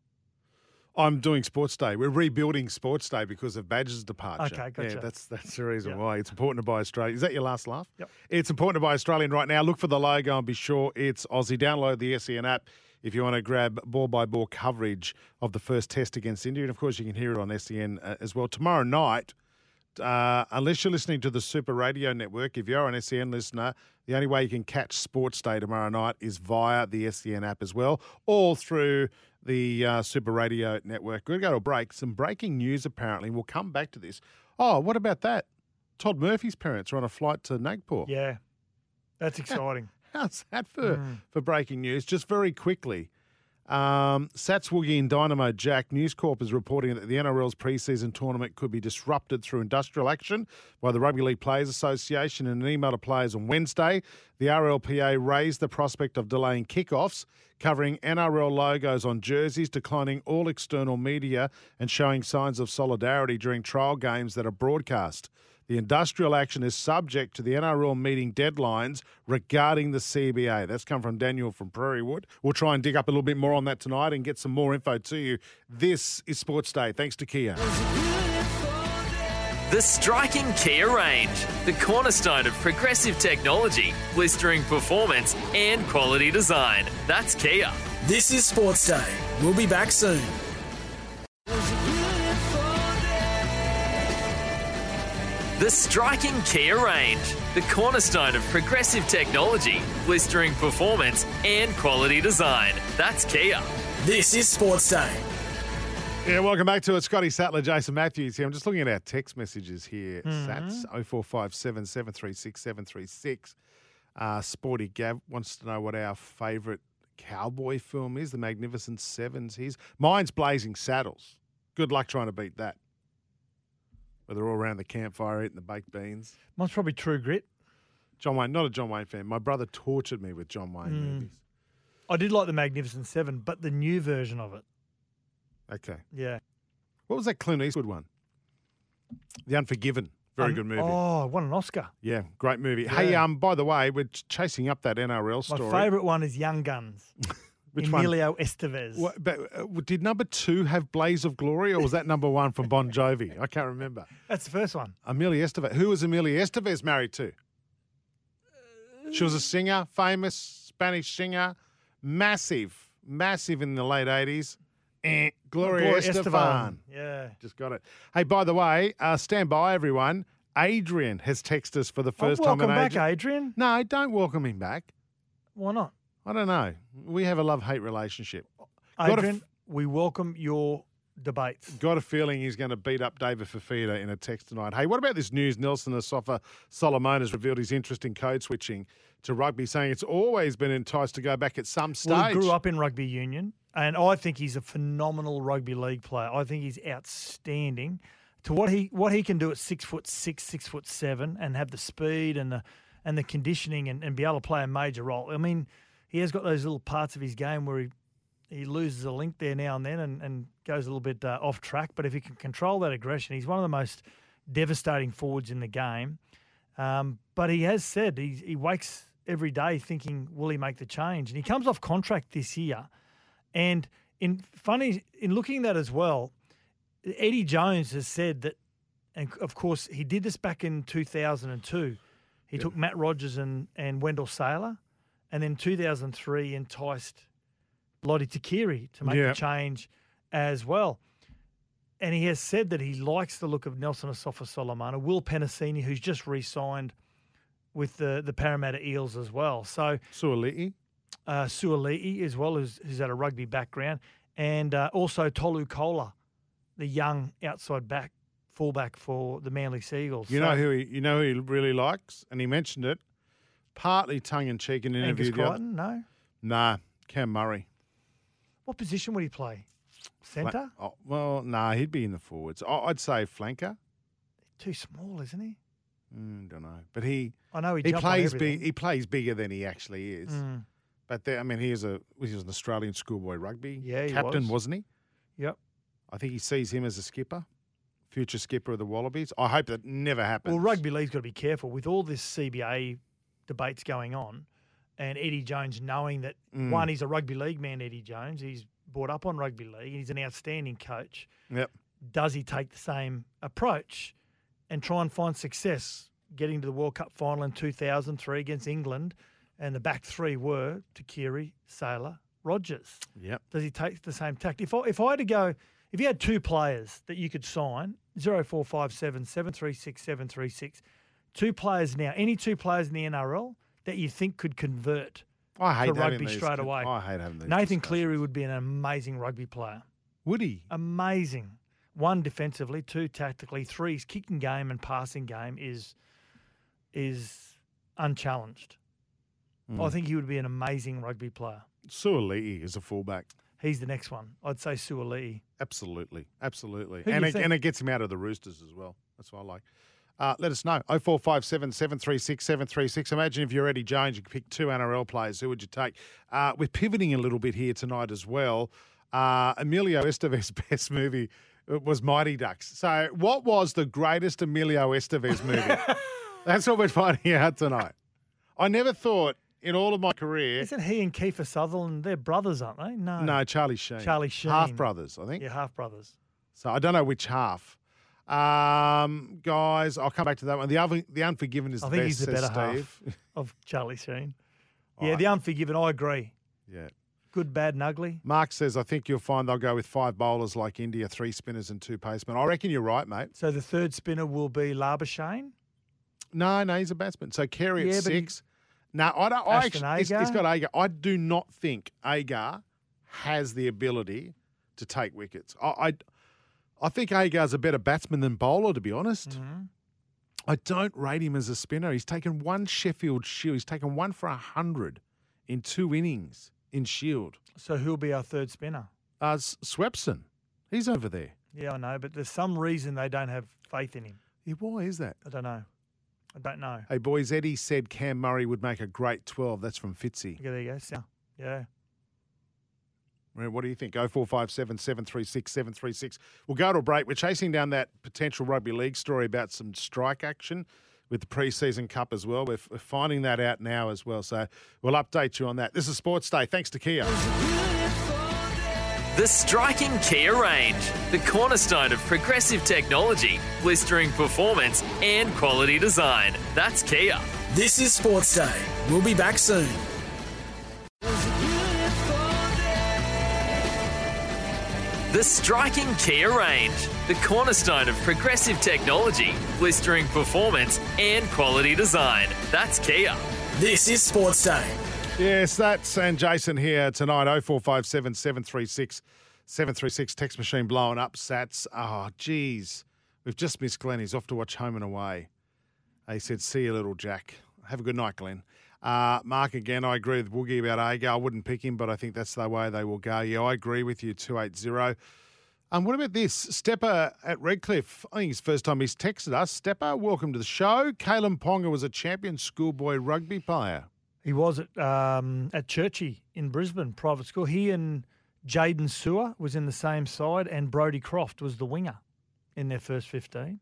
I'm doing Sports Day. We're rebuilding Sports Day because of Badger's departure. Okay, gotcha. Yeah, that's that's the reason Yep. why. It's important to buy Australian. Is that your last laugh? Yep. It's important to buy Australian right now. Look for the logo and be sure it's Aussie. Download the SEN app if you want to grab ball by ball coverage of the first test against India. And of course, you can hear it on SEN uh, as well. Tomorrow night, uh, unless you're listening to the Super Radio Network, if you're an SEN listener, the only way you can catch Sports Day tomorrow night is via the SEN app as well, all through the uh, Super Radio Network. We're going to go to a break. Some breaking news, apparently. We'll come back to this. Oh, what about that? Todd Murphy's parents are on a flight to Nagpur. Yeah, that's exciting. [laughs] How's that for, Mm. for breaking news? Just very quickly. Um, Sats Woogie and Dynamo Jack, News Corp is reporting that the NRL's preseason tournament could be disrupted through industrial action by the Rugby League Players Association. In an email to players on Wednesday, the RLPA raised the prospect of delaying kickoffs, covering NRL logos on jerseys, declining all external media, and showing signs of solidarity during trial games that are broadcast. The industrial action is subject to the NRL meeting deadlines regarding the CBA. That's come from Daniel from Prairiewood. We'll try and dig up a little bit more on that tonight and get some more info to you. This is Sports Day. Thanks to Kia. The striking Kia range, the cornerstone of progressive technology, blistering performance, and quality design. That's Kia. This is Sports Day. We'll be back soon. The striking Kia range, the cornerstone of progressive technology, blistering performance, and quality design. That's Kia. This is Sports Day. Yeah, welcome back to it. Scotty Sattler, Jason Matthews here. I'm just looking at our text messages here. Mhm. Sats 0457 736 736. Uh, Sporty Gav wants to know what our favourite cowboy film is, The Magnificent Sevens. His mine's Blazing Saddles. Good luck trying to beat that. Where they're all around the campfire eating the baked beans. Mine's probably True Grit. John Wayne, not a John Wayne fan. My brother tortured me with John Wayne Mm. movies. I did like the Magnificent Seven, but the new version of it. Okay. Yeah. What was that Clint Eastwood one? The Unforgiven. Very Um, good movie. Oh, won an Oscar. Yeah, great movie. Hey, Yeah. um, by the way, we're ch- chasing up that NRL story. My story. favourite one is Young Guns. [laughs] Which one? Emilio Estevez. What, but, uh, did number two have Blaze of Glory, or was that number one from Bon Jovi? I can't remember. That's the first one. Amelia Estevez. Who was Amelia Estevez married to? She was a singer, famous Spanish singer, massive, massive in the late eighties. Eh, Gloria, Gloria Estefan. Estefan. Yeah. Just got it. Hey, by the way, uh, stand by, everyone. Adrian has texted us for the Oh, first time in welcome back. Adrian. No, don't welcome him back. Why not? I don't know. We have a love hate relationship. Got a f- Adrian, we welcome your debates. Got a feeling he's going to beat up David Fifita in a text tonight. Hey, what about this news? Nelson Asofa Solomon has revealed his interest in code switching to rugby, saying it's always been enticed to go back at some stage. Well, he grew up in rugby union, and I think he's a phenomenal rugby league player. I think he's outstanding. To what he what he can do at six foot six, six foot seven, and have the speed and the and the conditioning, and, and be able to play a major role. I mean, he has got those little parts of his game where he he loses a link there now and then, and, and goes a little bit uh, off track. But if he can control that aggression, he's one of the most devastating forwards in the game. Um, but he has said he, he wakes every day thinking, will he make the change? And he comes off contract this year. And in funny, in looking at that as well, Eddie Jones has said that, and of course, he did this back in 2002. He took Matt Rogers and, and Wendell Sailor, and then 2003 enticed Lottie Tuqiri to make Yeah. the change as well. And he has said that he likes the look of Nelson Asofa Solomona, Will Penisini, who's just re-signed with the, the Parramatta Eels as well. So Suoliti. uh, Suoliti as well, who's, who's had a rugby background, and uh, also Tolu Koula, the young outside back, fullback for the Manly Sea Eagles. You So- know who he, you know who he really likes, and he mentioned it, partly tongue in cheek in an Angus interview. Crichton? No. Nah, Cam Murray. What position would he play? Fla- Centre? Oh, well, nah, he'd be in the forwards. I- I'd say flanker. Too small, isn't he? Mm, don't know, but he I know he he plays big. He plays bigger than he actually is. Mm. But there, I mean, he is a he was an Australian schoolboy rugby Yeah, he captain, was. not he? Yep. I think he sees him as a skipper, future skipper of the Wallabies. I hope that never happens. Well, rugby league's got to be careful with all this CBA debates going on, and Eddie Jones knowing that Mm. one, he's a rugby league man. Eddie Jones, he's brought up on rugby league. He's an outstanding coach. Yep. Does he take the same approach and try and find success getting to the World Cup final in 2003 against England? And the back three were Tuqiri, Sailor, Rogers. Yep. Does he take the same tact? If I, if I had to go, if you had two players that you could sign, 0457 736 736, two players now, any two players in the NRL that you think could convert I hate to rugby these straight away? I hate having these Nathan Cleary would be an amazing rugby player. Would he? Amazing. One defensively, two tactically, three his kicking game and passing game is is unchallenged. I Mm. think he would be an amazing rugby player. Suoliti is a fullback. He's the next one. I'd say Suoliti. Absolutely, absolutely, Who and it, think? and it gets him out of the Roosters as well. That's what I like. Uh, let us know. 0457 736 736. Imagine if you're Eddie Jones, you could pick two NRL players. Who would you take? Uh, we're pivoting a little bit here tonight as well. Uh, Emilio Estevez's [laughs] best movie uh, was Mighty Ducks. So, what was the greatest Emilio Estevez movie? [laughs] That's what we're finding out tonight. I never thought in all of my career. Isn't he and Kiefer Sutherland? They're brothers, aren't they? No. No, Charlie Sheen. Charlie Sheen. Half brothers, I think. Yeah, half brothers. So I don't know which half. Um, guys, I'll come back to that one. The other, the Unforgiven is I the think best. he's the better Steve. half [laughs] of Charlie Sheen. Yeah, the Unforgiven, I agree. Yeah. Good, bad, and ugly. Mark says, I think you'll find they'll go with five bowlers like India, three spinners and two pacemen. I reckon you're right, mate. So the third spinner will be Labuschagne. No, no, he's a batsman. So Carey Yeah, at he- six. No, I don't. I Ashton actually, he's- he's got Agar. I do not think Agar has the ability to take wickets. I, I, I think Agar's a better batsman than bowler, to be honest. Mm-hmm. I don't rate him as a spinner. He's taken one Sheffield Shield. He's taken one for a hundred in two innings in Shield. So who'll be our third spinner? Uh, Swepson, he's over there. Yeah, I know, but there's some reason they don't have faith in him. Yeah, why is that? I don't know. I don't know. Hey boys, Eddie said Cam Murray would make a great twelve. That's from Fitzy. Yeah, there you go. So, yeah. Right, What do you think? 0457 736 736. We'll go to a break. We're chasing down that potential rugby league story about some strike action with the preseason cup as well. We're f- we're finding that out now as well. So we'll update you on that. This is Sports Day. Thanks to Kia. The striking Kia range, the cornerstone of progressive technology, blistering performance, and quality design. That's Kia. This is Sports Day. We'll be back soon. The striking Kia range, the cornerstone of progressive technology, blistering performance, and quality design. That's Kia. This is Sports Day. Yes, that's and Jason here tonight. 0457 736 736. Text machine blowing up. Sats. Oh, geez. We've just missed Glenn. He's off to watch Home and Away. He said, See you, little Jack. Have a good night, Glenn. Uh, Mark, again, I agree with Woogie about Agar. I wouldn't pick him, but I think that's the way they will go. Yeah, I agree with you, 280. Um, what about this? Stepper at Redcliffe. I think it's the first time he's texted us. Stepper, welcome to the show. Kalyn Ponga was a champion schoolboy rugby player. He was at um, at Churchie in Brisbane, private school. He and Jaden Sewer was in the same side, and Brody Croft was the winger in their first 15.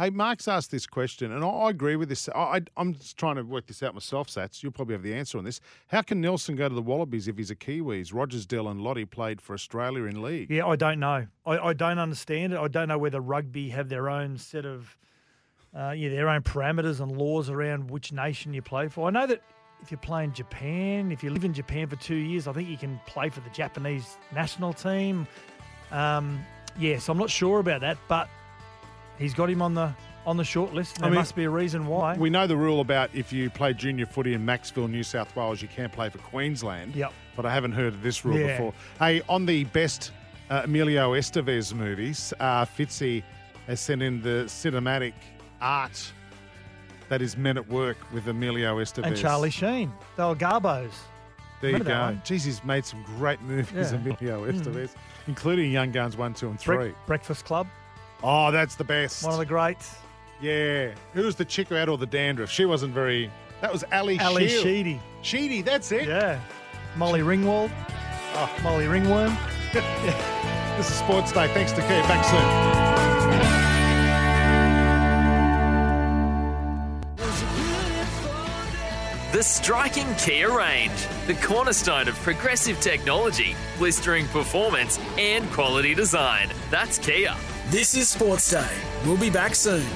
Hey, Mark's asked this question, and I, I agree with this. I, am just trying to work this out myself, Sats. You'll probably have the answer on this. How can Nelson go to the Wallabies if he's a Kiwis? Rogersdale and Lottie played for Australia in league. Yeah, I don't know. I, I don't understand it. I don't know whether rugby have their own set of, uh, yeah, their own parameters and laws around which nation you play for. I know that if you're playing Japan, if you live in Japan for two years, I think you can play for the Japanese national team. Um, yeah, so I'm not sure about that, but he's got him on the on the short list. And I there mean, must be a reason why. We know the rule about if you play junior footy in Maxville, New South Wales, you can't play for Queensland. Yep. But I haven't heard of this rule Yeah. before. Hey, on the best uh, Emilio Estevez movies, uh, Fitzy has sent in the cinematic art that is Men at Work with Emilio Estevez. and Charlie Sheen, they were Garbos. There you Remember that go. Jeez, he's made some great movies, Yeah. [laughs] Emilio Mm. Estevez, including Young Guns 1, 2, and 3. Brek- Breakfast Club, Oh, that's the best. one of the greats. Yeah. Who was the chick who had all the dandruff? She wasn't very. That was Ali Ali Shield. Sheedy. Sheedy, that's it. Yeah. Molly Ringwald. Oh. Molly Ringworm. [laughs] This is Sports Day. Thanks to Keith. Back soon. The striking Kia range, the cornerstone of progressive technology, blistering performance, and quality design. That's Kia. This is Sports Day. We'll be back soon.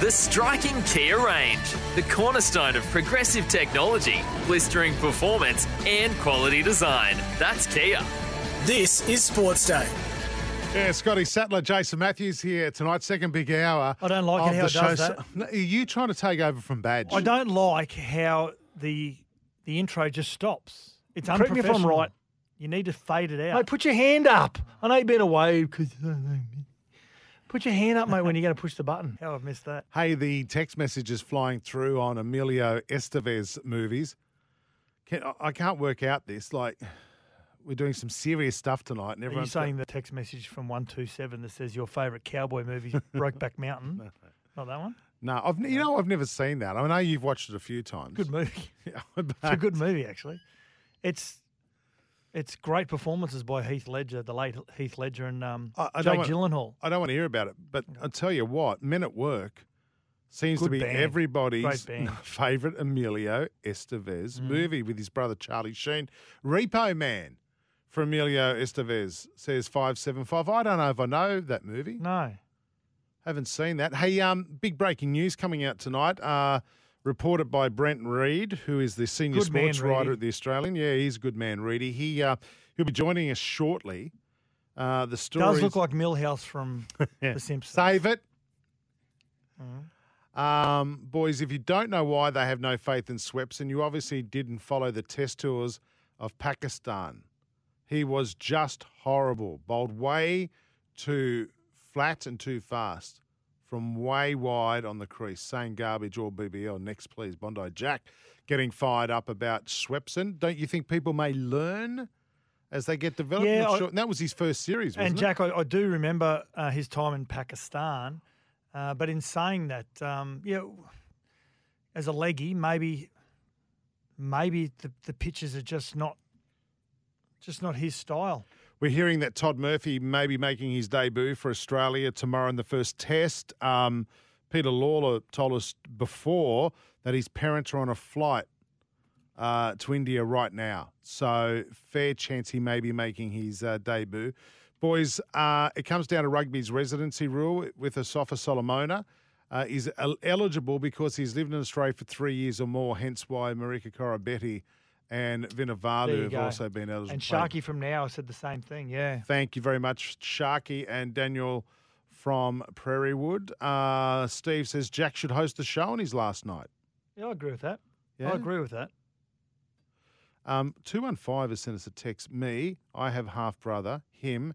The striking Kia range, the cornerstone of progressive technology, blistering performance, and quality design. That's Kia. This is Sports Day. Yeah, Scotty Sattler, Jason Matthews here tonight. Second big hour. I don't like of it how the it does show. that. No, Are you trying to take over from Badge? I don't like how the the intro just stops. It's Correct me if I'm right. You need to fade it out. Mate, put your hand up. I know you've been away because. Put your hand up, mate, when you're going to push the button. How I've missed that. Hey, the text messages flying through on Emilio Estevez movies. Can, I- I can't work out this. Like, we're doing some serious stuff tonight, and Are you everyone's saying the text message from 127 that says your favourite cowboy movie is [laughs] Brokeback Mountain? [laughs] Not that one? No, I've you know I've never seen that. I know you've watched it a few times. Good movie. [laughs] Yeah, It's a good movie, actually. It's it's great performances by Heath Ledger, the late Heath Ledger, and um, I, I Jake don't want- Gyllenhaal. I don't want to hear about it, but I'll tell you what, Men at Work seems to be band. everybody's [laughs] favourite Emilio Estevez Mm. movie with his brother Charlie Sheen. Repo Man. for Emilio Estevez, says 575. I don't know if I know that movie. No. Haven't seen that. Hey, um, big breaking news coming out tonight. Uh, reported by Brent Read, who is the senior Good man, sports writer Reedy. at the Australian. Yeah, he's a good man, Reedy. He uh, he'll be joining us shortly. Uh, the story Does look like Milhouse from [laughs] The Simpsons. Save it. Mm-hmm. Um, boys, if you don't know why they have no faith in Swepson, you obviously didn't follow the test tours of Pakistan. He was just horrible. Bowled way too flat and too fast from way wide on the crease. Saying garbage or BBL. Next, please. Bondi Jack getting fired up about Swepson. Don't you think people may learn as they get developed? Yeah, I- sure- that was his first series, wasn't And? Jack, I, I do remember uh, his time in Pakistan, uh, but in saying that, um, yeah, as a leggy, maybe, maybe the, the pitches are just not, just not his style. We're hearing that Todd Murphy may be making his debut for Australia tomorrow in the first test. Um, Peter Lalor told us before that his parents are on a flight uh, to India right now. So, fair chance he may be making his uh, debut. Boys, uh, it comes down to rugby's residency rule with Asofa Solomona. Uh, is el- eligible because he's lived in Australia for three years or more, hence why Marika Koroibete and Vunivalu have go. also been eligible. And. Sharky from now said the same thing. Yeah. Thank you very much, Sharky and Daniel from Prairiewood. Uh, Steve says Jack should host the show on his last night. Yeah, I agree with that. Yeah? I agree with that. Um, 215 has sent us a text. Me, I have half brother. Him,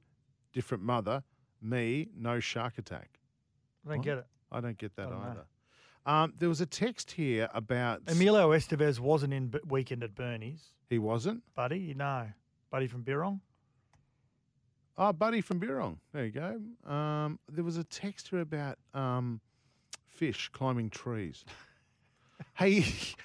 different mother. Me, no shark attack. I don't What? get it. I don't get that Don't know. Um, there was a text here about. Emilio Estevez wasn't in B- weekend at Bernie's. He wasn't? Buddy, no. Buddy from Birrong. Oh, Buddy from Birrong. There you go. Um, there was a text here about um, fish climbing trees. [laughs] hey,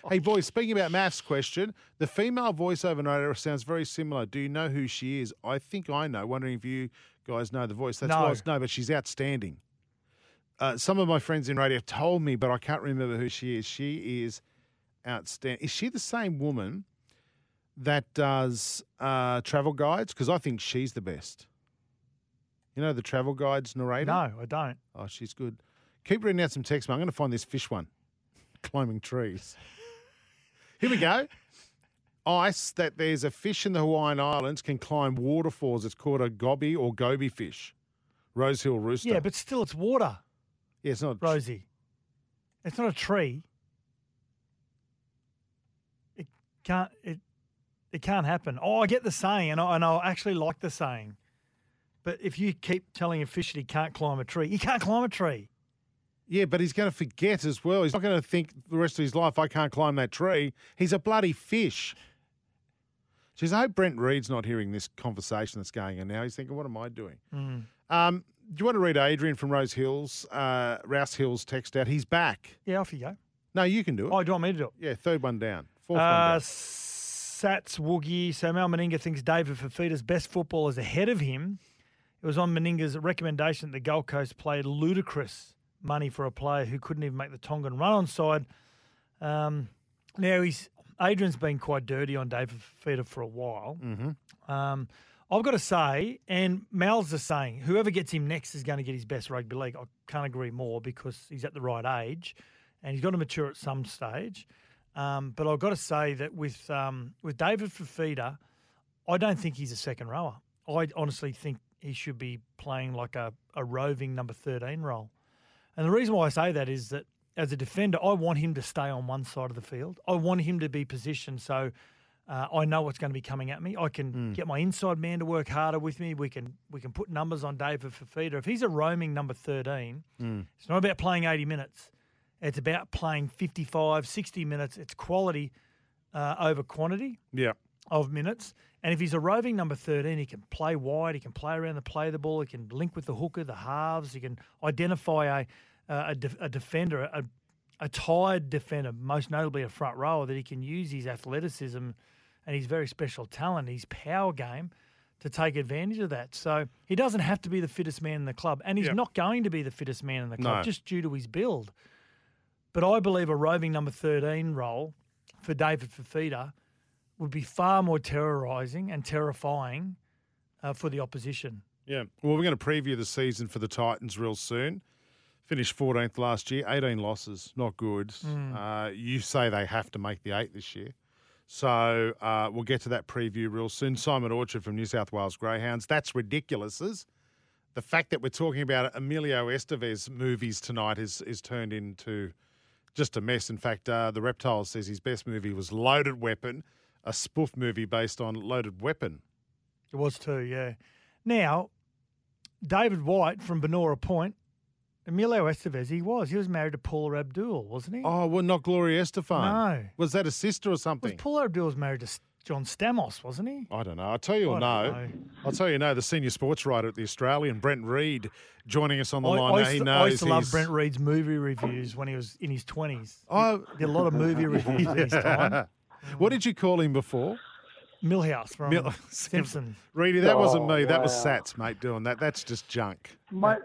hey, boys. Speaking about MAFS, question: the female voiceover narrator sounds very similar. Do you know who she is? I think I know. Wondering if you guys know the voice. That's No. why I was- no, but she's outstanding. Uh, some of my friends in radio told me, but I can't remember who she is. She is outstanding. Is she the same woman that does uh, travel guides? Because I think she's the best. You know the travel guides narrator? No, I don't. Oh, she's good. Keep reading out some text, man. I'm going to find this fish one. [laughs] Climbing trees. Here we go. Ice that there's a fish in the Hawaiian Islands can climb waterfalls. It's called a goby or goby fish. Rosehill rooster. Yeah, but still, it's water, yeah, it's not. Rosie. It's not a tree. It can't. It it can't happen. Oh, I get the saying, and I, and I actually like the saying. But if you keep telling a fish that he can't climb a tree, he can't climb a tree. Yeah, but he's going to forget as well. He's not going to think the rest of his life, I can't climb that tree. He's a bloody fish. Jeez, I hope Brent Read's not hearing this conversation that's going on now. He's thinking, what am I doing? Mm. Um, do you want to read Adrian from Rose Hills, uh, Rouse Hills text out? He's back. Yeah, off you go. No, you can do it. Oh, do you want me to do it? Yeah, third one down. Fourth Uh, one down. Sats Woogie. So Mal Meninga thinks David Fifita's best football is ahead of him. It was on Meninga's recommendation that the Gold Coast played ludicrous money for a player who couldn't even make the Tongan run on side. Um, now he's Adrian's been quite dirty on David Fifita for a while. Mm-hmm. Um, I've got to say, and Mal's the saying, whoever gets him next is going to get his best rugby league. I can't agree more because he's at the right age and he's got to mature at some stage. Um, but I've got to say that with um, with David Fifita, I don't think he's a second rower. I honestly think he should be playing like a, a roving number 13 role. And the reason why I say that is that as a defender, I want him to stay on one side of the field. I want him to be positioned so uh, I know what's going to be coming at me. I can get my inside man to work harder with me. We can we can put numbers on David Fifita. If he's a roaming number 13, Mm. it's not about playing 80 minutes. It's about playing 55, 60 minutes. It's quality uh, over quantity Yeah. of minutes. And if he's a roving number 13, he can play wide, he can play around the play of the ball, he can link with the hooker, the halves, he can identify a, uh, a, def- a defender, a, a tired defender, most notably a front rower, that he can use his athleticism and his very special talent, his power game to take advantage of that. So he doesn't have to be the fittest man in the club, and he's Yep. not going to be the fittest man in the club No. just due to his build. But I believe a roving number 13 role for David Fifita would be far more terrorising and terrifying uh, for the opposition. Yeah. Well, we're going to preview the season for the Titans real soon. Finished 14th last year, 18 losses, not good. Mm. Uh, you say they have to make the eight this year. So uh, we'll get to that preview real soon. Simon Orchard from New South Wales Greyhounds. That's ridiculous. The fact that we're talking about Emilio Estevez movies tonight is, is turned into just a mess. In fact, uh, the Reptile says his best movie was Loaded Weapon, a spoof movie based on Loaded Weapon. It was too, yeah. Now, David White from Banora Point, Emilio Estevez, he was. He was married to Paula Abdul, wasn't he? Oh, well, not Gloria Estefan. No. Was that a sister or something? was? Paula Abdul was married to John Stamos, wasn't he? I don't know. I'll tell you I no. know. I'll tell you no. The senior sports writer at the Australian, Brent Read, joining us on the I, line. I now. used he knows I used to love Brent Read's movie reviews when he was in his 20s. Oh. He did a lot of movie reviews in his time. [laughs] what did you call him before? Milhouse from Mil- [laughs] Simpsons. Reedy, that wasn't Oh, me. That was. Sats, mate, doing that. That's just junk. Mate,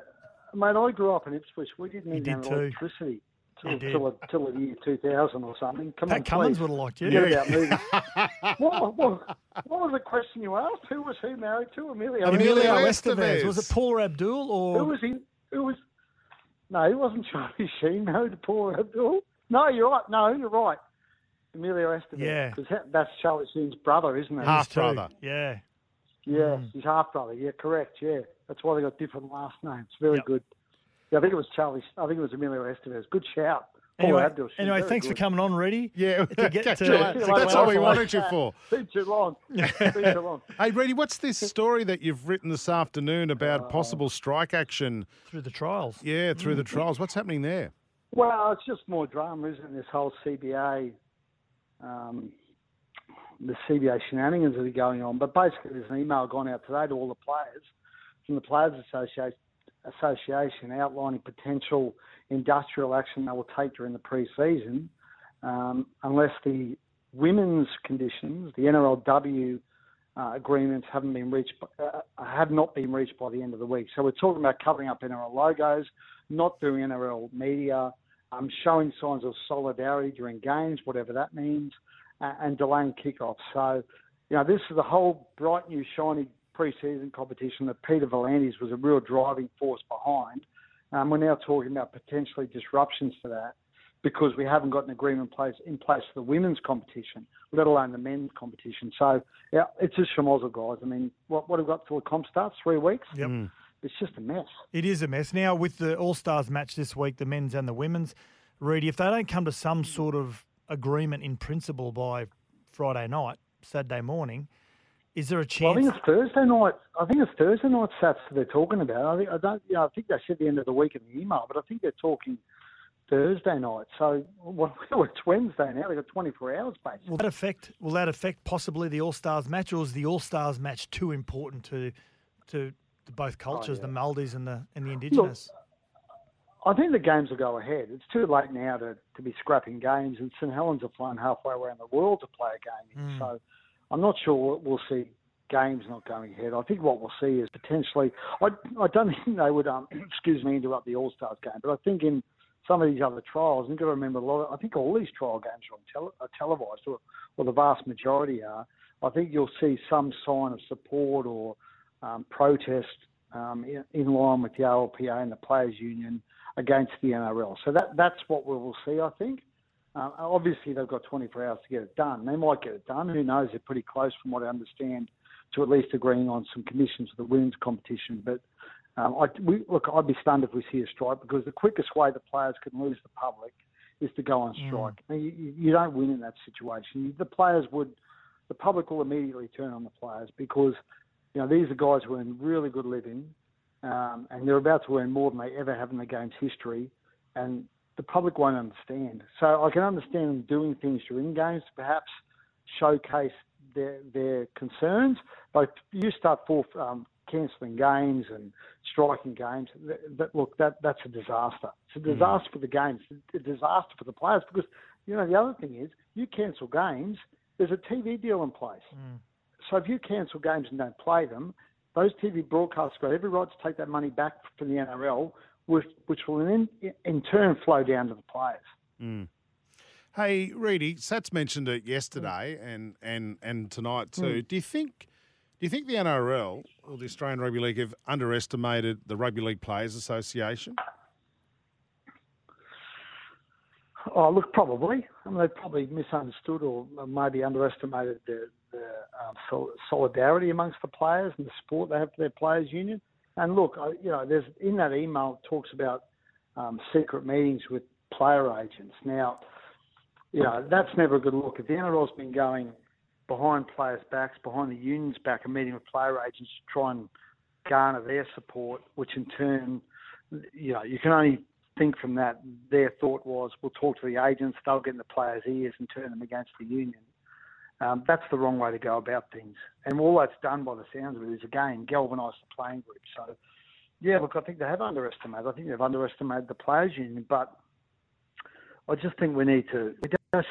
mate, I grew up in Ipswich. We didn't You even did have too. electricity You till, till, till the year 2000 or something. Come Pat on, Cummins please. would have liked you. Yeah. about [laughs] what, what, what was the question you asked? Who was who married to? Emilio. Emilio Emilio Estevez. Estevez. Was it Paul Abdul or Who was he? Who was? No, he wasn't [laughs] Charlie Sheen. Married to Paul Abdul. No, you're right. No, you're right. Emilio Estevez. Yeah. 'Cause that- that's Charlie Sheen's brother, isn't it? Half brother. Yeah. Yeah, Mm. his half brother. Yeah, correct. Yeah, that's why they got different last names. Very Yep. good. Yeah, I think it was Charlie. I think it was Emilio Estevez. Good shout. Anyway, Abdul. Anyway thanks good. for coming on, Reedy. Yeah, To get [laughs] to- that's to that's go what we off wanted you for. Been too long. [laughs] Been too long. Hey, Reedy, what's this story that you've written this afternoon Uh, about possible strike action? Through the trials. Yeah, through Mm. the trials. What's happening there? Well, it's just more drama, isn't it? This whole CBA, um, the CBA shenanigans that are going on. But basically, there's an email gone out today to all the players from the Players Association, outlining potential industrial action they will take during the pre-season um, unless the women's conditions, the NRLW uh, agreements haven't been reached, uh, have not been reached by the end of the week. So we're talking about covering up NRL logos, not doing NRL media, um, showing signs of solidarity during games, whatever that means, uh, and delaying kickoffs. So, you know, this is the whole bright new shiny pre-season competition that Peter V'landys was a real driving force behind. Um, we're now talking about potentially disruptions to that because we haven't got an agreement in place in place for the women's competition, let alone the men's competition. So, yeah, it's just schmozzle, guys. I mean, what what have we got till the comp starts? Three weeks. Yep. It's just a mess. It is a mess. Now, with the All Stars match this week, the men's and the women's, Reedy, if they don't come to some sort of agreement in principle by Friday night, Saturday morning, is there a Well, I think it's Thursday night. I think it's Thursday night Sats they're talking about. I think I don't. You know, I think they said the end of the week in the email, but I think they're talking Thursday night. So well, [laughs] it's Wednesday now. They've got 24 hours basically. will that affect? Will that affect possibly the All Stars match, or is the All Stars match too important to to, to both cultures, yeah. the Maldives and the and the Indigenous? I think the games will go ahead. It's too late now to, to be scrapping games, and St Helens are flown halfway around the world to play a game. Mm. So I'm not sure we'll- see games not going ahead. I think what we'll see is potentially. I, I don't think they would, um, [clears throat] excuse me, interrupt the All Stars game, but I think in some of these other trials, and you've got to remember a lot. Of, I think all these trial games are, on tele, are televised, or, or the vast majority are. I think you'll see some sign of support or um, protest um, in, in line with the RLPA and the Players Union against the NRL. So that that's what we will see, I think. Uh, obviously, they've got 24 hours to get it done. They might get it done. Who knows? They're pretty close, from what I understand, to at least agreeing on some conditions for the women's competition. But um, I, we, look, I'd be stunned if we see a strike because the quickest way the players can lose the public is to go on strike. Now, You, you you don't win in that situation. The players would, the public will immediately turn on the players because, you know, these are guys who earn really good living, um, and they're about to earn more than they ever have in the game's history, and the public won't understand. So I can understand them doing things during games, to perhaps showcase their their concerns. But you start for um, cancelling games and striking games. That, that, look, that that's a disaster. It's a disaster for the games. A disaster for the players because you know the other thing is you cancel games. There's a TV deal in place. So if you cancel games and don't play them, those TV broadcasters got every right to take that money back from the NRL, which, which will in, in turn flow down to the players. Mm. Hey, Reedy, Sats mentioned it yesterday and, and, and tonight too. Mm. Do you think Do you think the NRL or the Australian Rugby League have underestimated the Rugby League Players Association? Oh, look, probably. I mean, they probably misunderstood or maybe underestimated the, the um, sol- solidarity amongst the players and the support they have for their players' union. And look, I, you know, there's in that email it talks about um, secret meetings with player agents. Now, you know, that's never a good look. If the NRL's been going behind players' backs, behind the union's back, and meeting with player agents to try and garner their support, which in turn, you know, you can only think from that their thought was we'll talk to the agents, they'll get in the players' ears and turn them against the union. Um, that's the wrong way to go about things. And all that's done by the sounds of it is, again, galvanise the playing group. So, yeah, look, I think they have underestimated. I think they've underestimated the players' union, but I just think we need to. We just,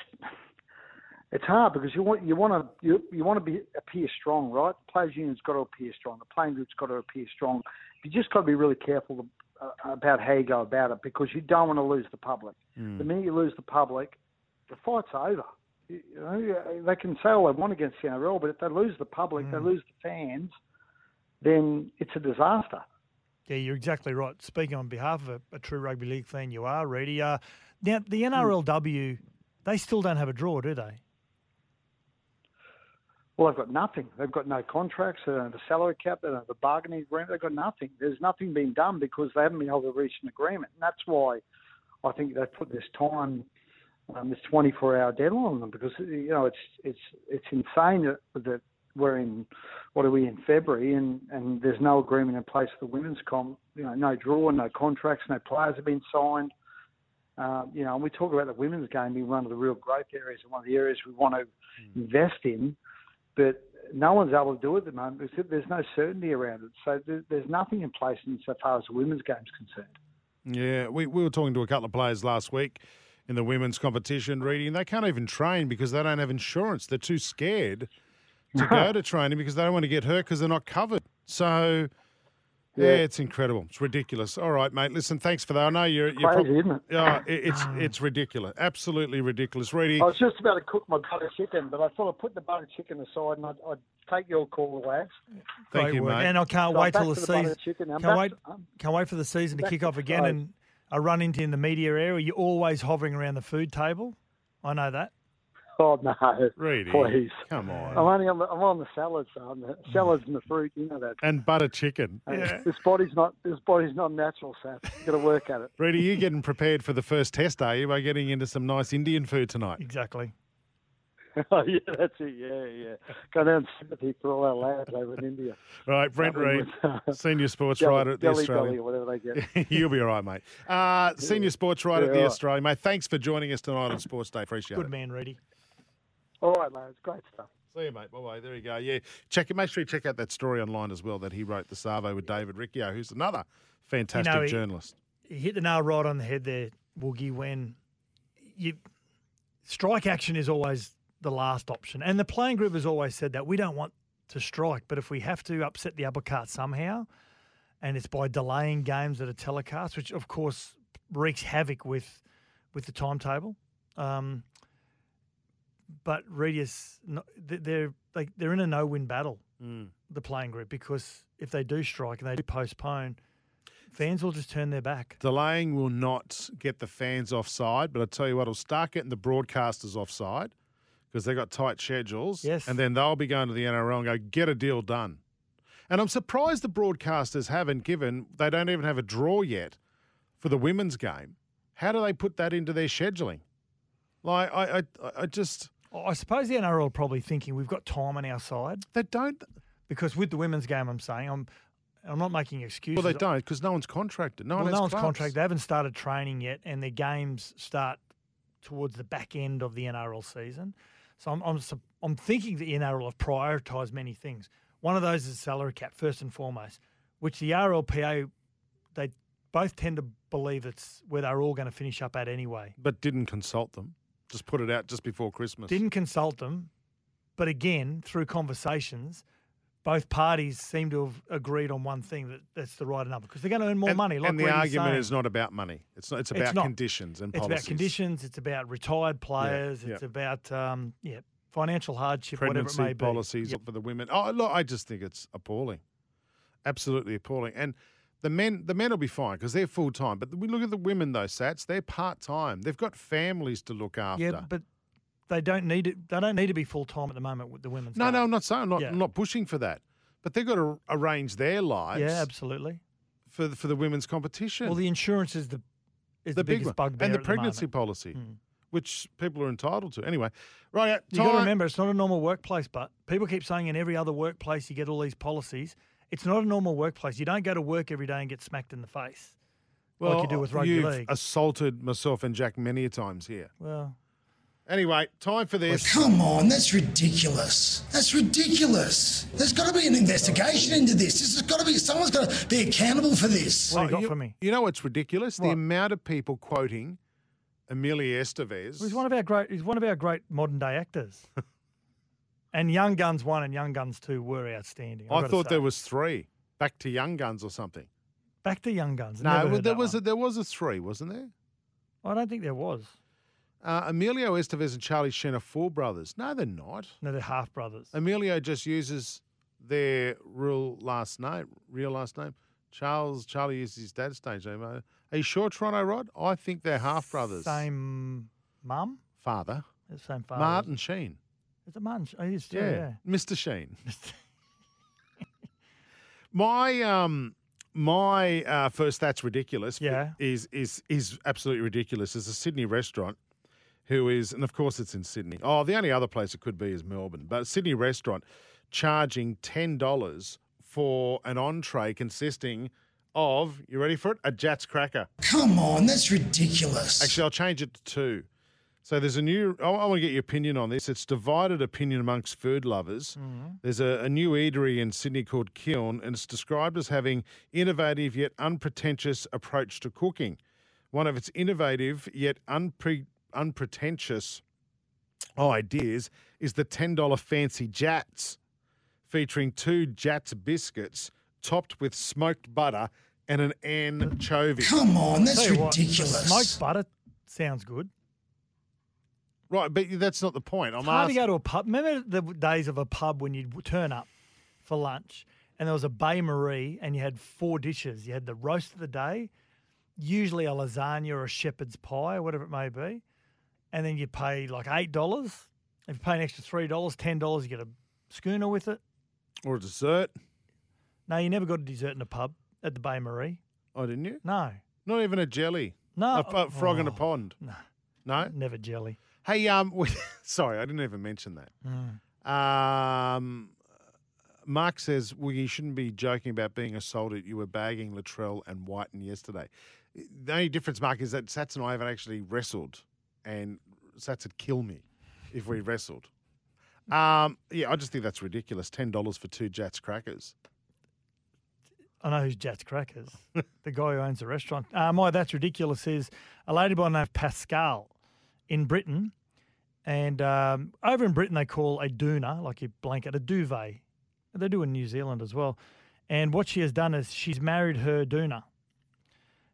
it's hard because you want you want to you, you want to be appear strong, right? The players' union's got to appear strong. The playing group's got to appear strong. You just got to be really careful uh, about how you go about it because you don't want to lose the public. Mm. The minute you lose the public, the fight's over. You know, they can say all they want against the NRL, but if they lose the public, they lose the fans, then it's a disaster. Yeah, you're exactly right. Speaking on behalf of a, a true rugby league fan, you are, Reedy. Uh, now, the NRLW, they still don't have a draw, do they? Well, they've got nothing. They've got no contracts. They don't have a salary cap. They don't have a bargaining agreement. They've got nothing. There's nothing being done because they haven't been able to reach an agreement. And that's why I think they've put this time, um, this 24-hour deadline on them because you know it's it's it's insane that, that we're in what are we in February and and there's no agreement in place for the women's comp. You know, no draw, no contracts, no players have been signed. Uh, you know, and we talk about the women's game being one of the real growth areas and one of the areas we want to invest in but no one's able to do it at the moment because there's no certainty around it. So there, there's nothing in place insofar as the women's game is concerned. Yeah, we, we were talking to a couple of players last week in the women's competition, reading they can't even train because they don't have insurance. They're too scared to go to training because they don't want to get hurt because they're not covered. So, yeah, Yeah. it's incredible. It's ridiculous. All right, mate. Listen, thanks for that. I know you're, you're Crazy, isn't it? Yeah, it, it's it's ridiculous. Absolutely ridiculous. Reedy, I was just about to cook my butter chicken, but I thought I'd put the butter chicken aside and I'd, I'd take your call, lads. Thank Great you, work. mate. And I can't So wait till to the the season. Can't back wait. to- I'm Can't wait for the season to kick off again and a run into in the media area. You're always hovering around the food table. I know that. Oh no, Reedy, please. come on. I'm only on the, I'm on the salads, so I'm the salads and the fruit. You know that. and butter chicken. Uh, This body's not this body's not natural, Seth. You got to work at it. Reedy, you getting prepared for the first test, are you, by getting into some nice Indian food tonight? Exactly. [laughs] oh yeah, that's it. Yeah, yeah. Go down sympathy for all our lads over in India. Right, Brent Read, with, uh, senior sports Jelly- writer at the Australian. Whatever they get. [laughs] You'll be all right, mate. Uh, [laughs] senior sports writer Yeah, at the all right. Australian, mate. Thanks for joining us tonight on Sports Day. Appreciate Good it. Good man, Reedy. All right, mate. It's great stuff. See you, mate. Bye bye. There you go. Yeah, check it. Make sure you check out that story online as well that he wrote the Savo with David Riccio, who's another fantastic he- journalist. He hit the nail right on the head there, Woogie. When you strike action is always the last option, and the playing group has always said that we don't want to strike, but if we have to upset the upper cart somehow, and it's by delaying games that are telecast, which of course wreaks havoc with with the timetable. Um, but Redius, they're like they're in a no-win battle, Mm. the playing group, because if they do strike and they do postpone, fans will just turn their back. Delaying will not get the fans offside, but I tell you what, it'll start getting the broadcasters offside because they've got tight schedules. Yes. And then they'll be going to the NRL and go, get a deal done. And I'm surprised the broadcasters haven't given, they don't even have a draw yet for the women's game. How do they put that into their scheduling? Like, I, I, I just. I suppose the NRL are probably thinking we've got time on our side. They don't. Because with the women's game, I'm saying, I'm I'm not making excuses. Well, they don't because no one's contracted. No well, one no one's clubs. contracted. They haven't started training yet, and their games start towards the back end of the NRL season. So I'm I'm, I'm thinking the NRL have prioritised many things. One of those is salary cap first and foremost, which the RLPA they both tend to believe it's where they're all going to finish up at anyway. But didn't consult them. Just put it out just before Christmas. Didn't consult them, but again through conversations. Both parties seem to have agreed on one thing that that's the right number because they're going to earn more and, money. Like and the argument saying. is not about money. It's not. It's It's about not. conditions and it's policies. It's about conditions. It's about retired players. yeah. It's about um, yeah financial hardship, whatever it may be. policies Yep. for the women. Oh, look, I just think it's appalling, absolutely appalling. And the men, the men will be fine because they're full time. But we look at the women though, Sats. They're part time. They've got families to look after. Yeah, but they don't need it. They don't need to be full time at the moment with the women's. no, game. no, I'm not saying I'm not, Yeah. I'm not pushing for that. But they've got to arrange their lives. Yeah, absolutely. For the, for the women's competition. Well, the insurance is the is the, big biggest one. bugbear and the pregnancy moment. policy, Mm. which people are entitled to. Anyway, right. You got to remember, it's not a normal workplace. But people keep saying in every other workplace you get all these policies. It's not a normal workplace. You don't go to work every day and get smacked in the face well, like you do with rugby you've league. assaulted myself and Jack many a times here. well, Anyway, time for this. Come on, that's ridiculous. That's ridiculous. There's got to be an investigation into this. This has got to be someone's got to be accountable for this. what do you got you, for me? You know what's ridiculous? The amount of people quoting Emilio Estevez. He's one of our great. He's one of our great modern day actors. [laughs] and Young Guns one and Young Guns two were outstanding. I've I thought say. there was three. Back to Young Guns or something. back to Young Guns. No, well, there was one. a, there was a three, wasn't there? I don't think there was. Uh, Emilio Estevez and Charlie Sheen are full brothers. No, they're not. No, they're half brothers. Emilio just uses their real last name, real last name. Charles Charlie uses his dad's stage name. Uh, Are you sure, Toronto Rod? I think they're half brothers. Same mum. father. The Same father. Martin Sheen. Is it Martin? Oh, it is Yeah, yeah. Mr. Sheen. [laughs] my um my uh, first that's ridiculous. Yeah. is is is absolutely ridiculous. It's a Sydney restaurant who is, and of course it's in Sydney. Oh, the only other place it could be is Melbourne, but Sydney restaurant charging ten dollars for an entree consisting of you ready for it? A Jatz cracker. Come on, that's ridiculous. Actually, I'll change it to two. So there's a new. I, I want to get your opinion on this. It's divided opinion amongst food lovers. Mm-hmm. There's a, a new eatery in Sydney called Kiln, and it's described as having innovative yet unpretentious approach to cooking. One of its innovative yet unpre, unpretentious ideas is the ten dollar fancy Jatz, featuring two Jatz biscuits topped with smoked butter and an anchovy. Come on, that's Tell you what, ridiculous. smoked butter sounds good. Right, but that's not the point. I'm It's hard to go to a pub. Remember the days of a pub when you'd turn up for lunch and there was a bain-marie and you had four dishes. You had the roast of the day, usually a lasagna or a shepherd's pie or whatever it may be. And then you pay like $8. If you pay an extra $3, $10, you get a schooner with it. Or a dessert. No, you never got a dessert in a pub at the bain-marie. Oh, didn't you? No. Not even a jelly. No. A, a frog in a Oh, pond. No. No. Never jelly. Hey, um, [laughs] we, sorry, I didn't even mention that. Mm. Um, Mark says, well, you shouldn't be joking about being assaulted. You were bagging Latrell and Wighton yesterday. The only difference, Mark, is that Sats and I haven't actually wrestled, and would kill me if we wrestled. Um, yeah, I just think that's ridiculous. Ten dollars for two Jatz crackers. I know who's Jatz Crackers, [laughs] the guy who owns the restaurant. Uh, my That's Ridiculous is a lady by the name of Pascal in Britain. And um, over in Britain, they call a doona, like a blanket, a duvet. They do in New Zealand as well. And what she has done is she's married her doona.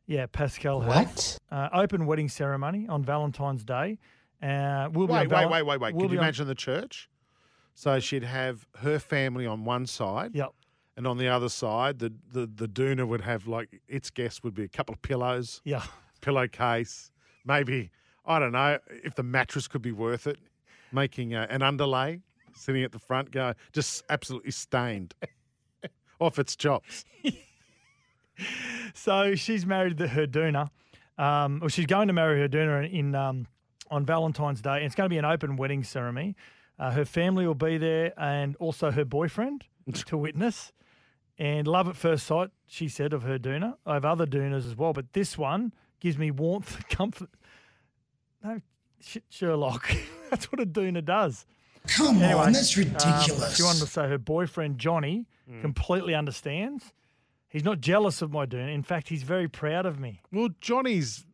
Yeah, Pascal. What? Uh, open wedding ceremony on Valentine's Day. Uh, we'll be wait, on wait, wait, wait, wait. Could be you imagine the church? So she'd have her family on one side. Yep. And on the other side, the, the, the doona would have like its guest would be a couple of pillows. Yeah. Pillowcase. Maybe, I don't know, if the mattress could be worth it, making a, an underlay, sitting at the front, go just absolutely stained [laughs] off its chops. [laughs] So she's married the, her doona. Um, or she's going to marry her doona in um, on Valentine's Day. And it's going to be an open wedding ceremony. Uh, her family will be there, and also her boyfriend [laughs] to witness. And love at first sight, she said of her doona. I have other doonas as well, but this one gives me warmth and [laughs] comfort. No, shit, Sherlock. [laughs] That's what a doona does. Come Anyway, on, that's um, ridiculous. she wanted to say her boyfriend Johnny completely understands. He's not jealous of my doona. In fact, he's very proud of me. Well, Johnny's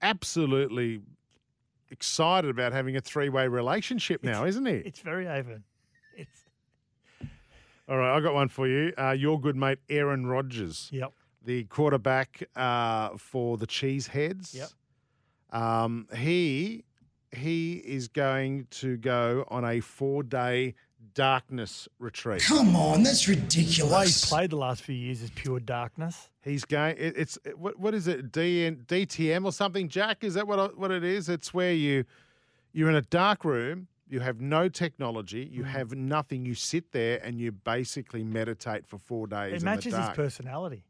absolutely excited about having a three way relationship now, isn't he? It's very over. It's All right, I got one for you. Uh, your good mate Aaron Rodgers. Yep. The quarterback uh, for the Cheeseheads. Yep. Um, he he is going to go on a four day darkness retreat. Come on, that's The way he's played the last few years is pure darkness. He's going. It, it's it- what what is it? DN, DTM or something? Jack, is that what what it is? It's where you you're in a dark room. You have no technology. Mm. You have nothing. You sit there and you basically meditate for four days. It in matches the his personality.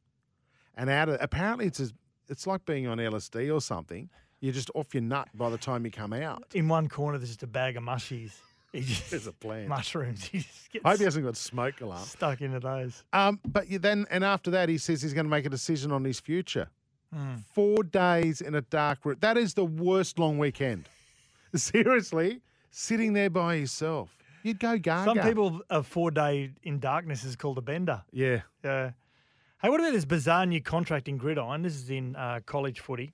And out of apparently it's as, it's like being on LSD or something. You're just off your nut by the time you come out. In one corner, there's just a bag of mushies. He just, There's a plan. mushrooms. [laughs] He just gets I hope he hasn't got smoke alarm. stuck into those. Um, but you then and after that, he says he's going to make a decision on his future. Hmm. Four days in a dark room. That is the worst long weekend. [laughs] Seriously, sitting there by yourself. You'd go gaga. Some people, a four day in darkness is called a bender. Yeah. Yeah. Hey, what about this bizarre new contract in gridiron? This is in uh, college footy.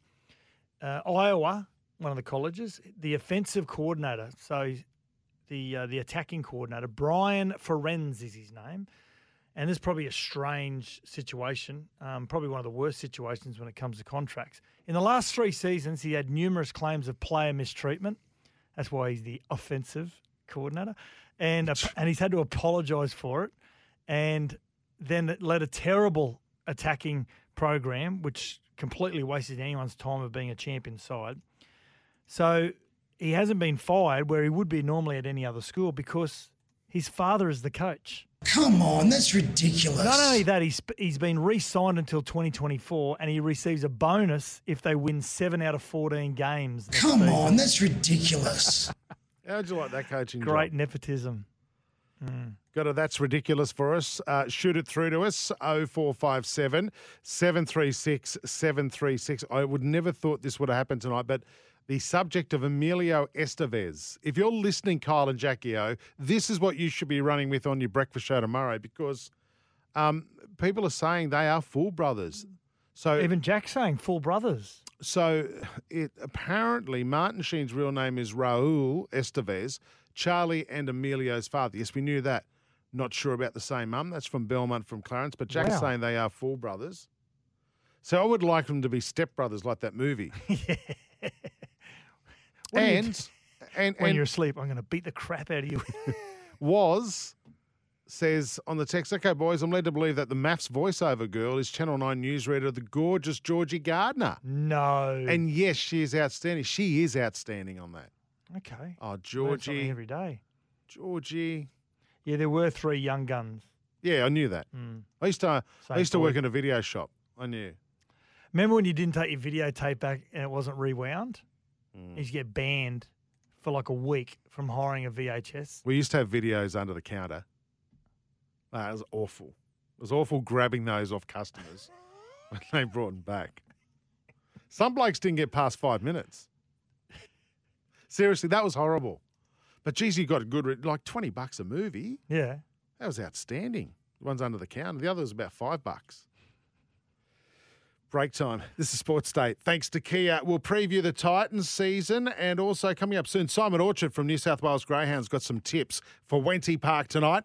Uh, Iowa, one of the colleges, the offensive coordinator, so he's the uh, the attacking coordinator, Brian Ferenz is his name. And this is probably a strange situation, um, probably one of the worst situations when it comes to contracts. In the last three seasons, he had numerous claims of player mistreatment. That's why he's the offensive coordinator, and and he's had to apologise for it. And then it led a terrible attacking program, which completely wasted anyone's time of being a champion side. So he hasn't been fired where he would be normally at any other school because his father is the coach. Come on, that's ridiculous. Not only that, he's he's been re-signed until 2024, and he receives a bonus if they win seven out of 14 games. Come season. on, that's ridiculous. [laughs] How'd you like that coaching Great job? nepotism. Mm. Got a that's ridiculous for us. Uh, shoot it through to us 0457 736 736. I would never thought this would have happened tonight, but the subject of Emilio Estevez. If you're listening, Kyle and Jackie O, this is what you should be running with on your breakfast show tomorrow because um, people are saying they are full brothers. So Even Jack saying full brothers. so it apparently Martin Sheen's real name is Raul Estevez, Charlie and Emilio's father. Yes, we knew that. Not sure about the same mum. That's from Belmont from Clarence, but Jack's Wow. saying they are full brothers. So I would like them to be stepbrothers like that movie. You [laughs] and, and when and you're asleep, I'm going to beat the crap out of you. [laughs] was says on the text, okay, boys, I'm led to believe that the MAFS voiceover girl is Channel 9 newsreader, the gorgeous Georgie Gardner. no. And yes, she is outstanding. She is outstanding on that. okay. Oh, Georgie. every day. Georgie. Yeah, there were three young guns. Yeah, I knew that. Mm. I used to I used to work in a video shop. I knew. Remember when you didn't take your videotape back and it wasn't rewound? Mm. You used get banned for like a week from hiring a VHS. We used to have videos under the counter. That was awful. It was awful grabbing those off customers [laughs] when they brought them back. Some blokes didn't get past five minutes. Seriously, that was horrible. But geez, you got a good, re- like 20 bucks a movie. Yeah. That was outstanding. The one's under the counter. The other was about five bucks. Break time. [laughs] This is Sports Day. Thanks to Kia. We'll preview the Titans season and also coming up soon, Simon Orchard from New South Wales Greyhounds got some tips for Wenty Park tonight.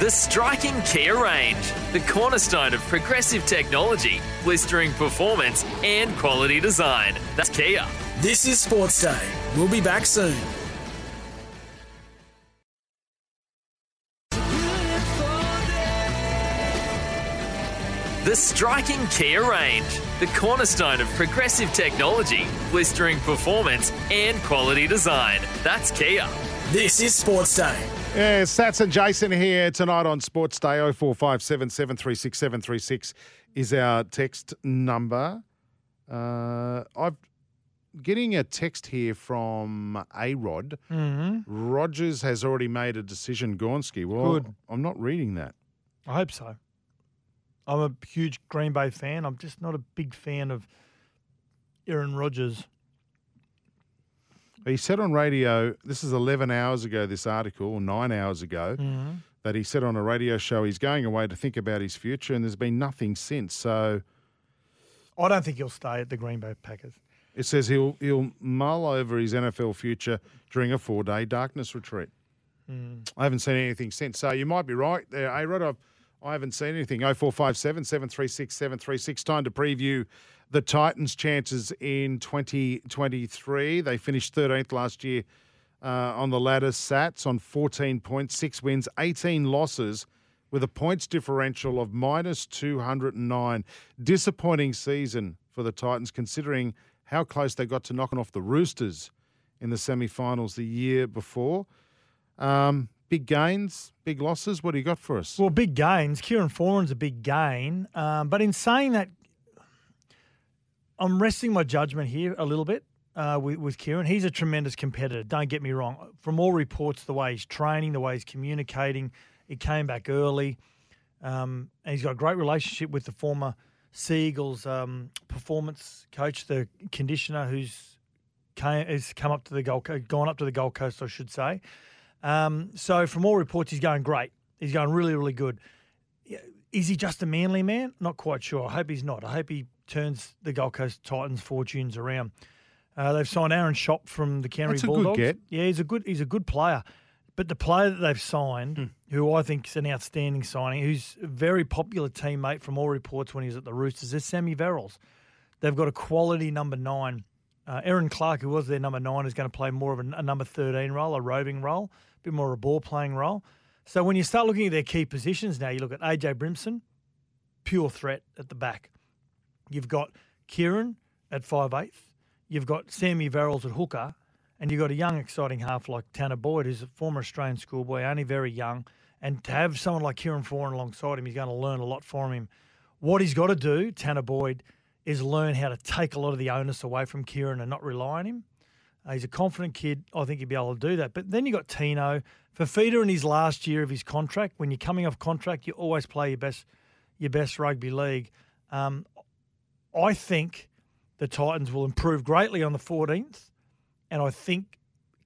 The striking Kia range, the cornerstone of progressive technology, blistering performance, and quality design. That's Kia. This is Sports Day. We'll be back soon. The striking Kia range, the cornerstone of progressive technology, blistering performance, and quality design. That's Kia. This is Sports Day. Yeah, Sats and Jason here tonight on Sports Day. 0457 736 736 is our text number. Uh, I'm getting a text here from A Rod. Mm-hmm. Rodgers has already made a decision, Gornsky. Well, Good. I'm not reading that. I hope so. I'm a huge Green Bay fan. I'm just not a big fan of Aaron Rodgers. He said on radio, this is 11 hours ago, this article, or nine hours ago, Mhm. that he said on a radio show he's going away to think about his future, and there's been nothing since. So I don't think he'll stay at the Green Bay Packers. it says he'll he'll mull over his NFL future during a four day darkness retreat. Mm. I haven't seen anything since. So you might be right there, A Rod. I've I haven't seen anything. 0457 736 736. Time to preview the Titans' chances in 2023. They finished 13th last year uh, on the ladder. Sats on 14 points, six wins, 18 losses, with a points differential of minus 209. Disappointing season for the Titans, considering how close they got to knocking off the Roosters in the semi-finals the year before. Um, big gains, big losses. What do you got for us? Well, big gains. Kieran Foran's a big gain. Um, but in saying that, I'm resting my judgment here a little bit uh, with, with Kieran. He's a tremendous competitor. Don't get me wrong. From all reports, the way he's training, the way he's communicating, he came back early, um, and he's got a great relationship with the former Seagulls um, performance coach, the conditioner, who's came, has come up to the Gold gone up to the Gold Coast, I should say. Um, so from all reports, he's going great. He's going really, really good. Is he just a manly man? Not quite sure. I hope he's not. I hope he turns the Gold Coast Titans' fortunes around. Uh, they've signed Aaron Schoupp from the Canterbury That's a good Bulldogs. get. Yeah, he's a good he's a good player. But the player that they've signed, Hmm. who I think is an outstanding signing, who's a very popular teammate from all reports when he was at the Roosters, is Sammy Verrills. They've got a quality number nine. Uh, Erin Clark, who was their number nine, is going to play more of a, a number 13 role, a roving role, bit more of a ball playing role. So when you start looking at their key positions now, you look at AJ Brimson, pure threat at the back. You've got Kieran at five eighth. You've got Sammy Verrills at hooker, and you've got a young, exciting half like Tanner Boyd, who's a former Australian schoolboy, only very young. And to have someone like Kieran Foran alongside him, he's going to learn a lot from him. What he's got to do, Tanner Boyd, is learn how to take a lot of the onus away from Kieran and not rely on him. Uh, he's a confident kid. I think he'd be able to do that. But then you got Tino. Fifita in his last year of his contract. When you're coming off contract, you always play your best, your best rugby league. Um, I think the Titans will improve greatly on the 14th, and I think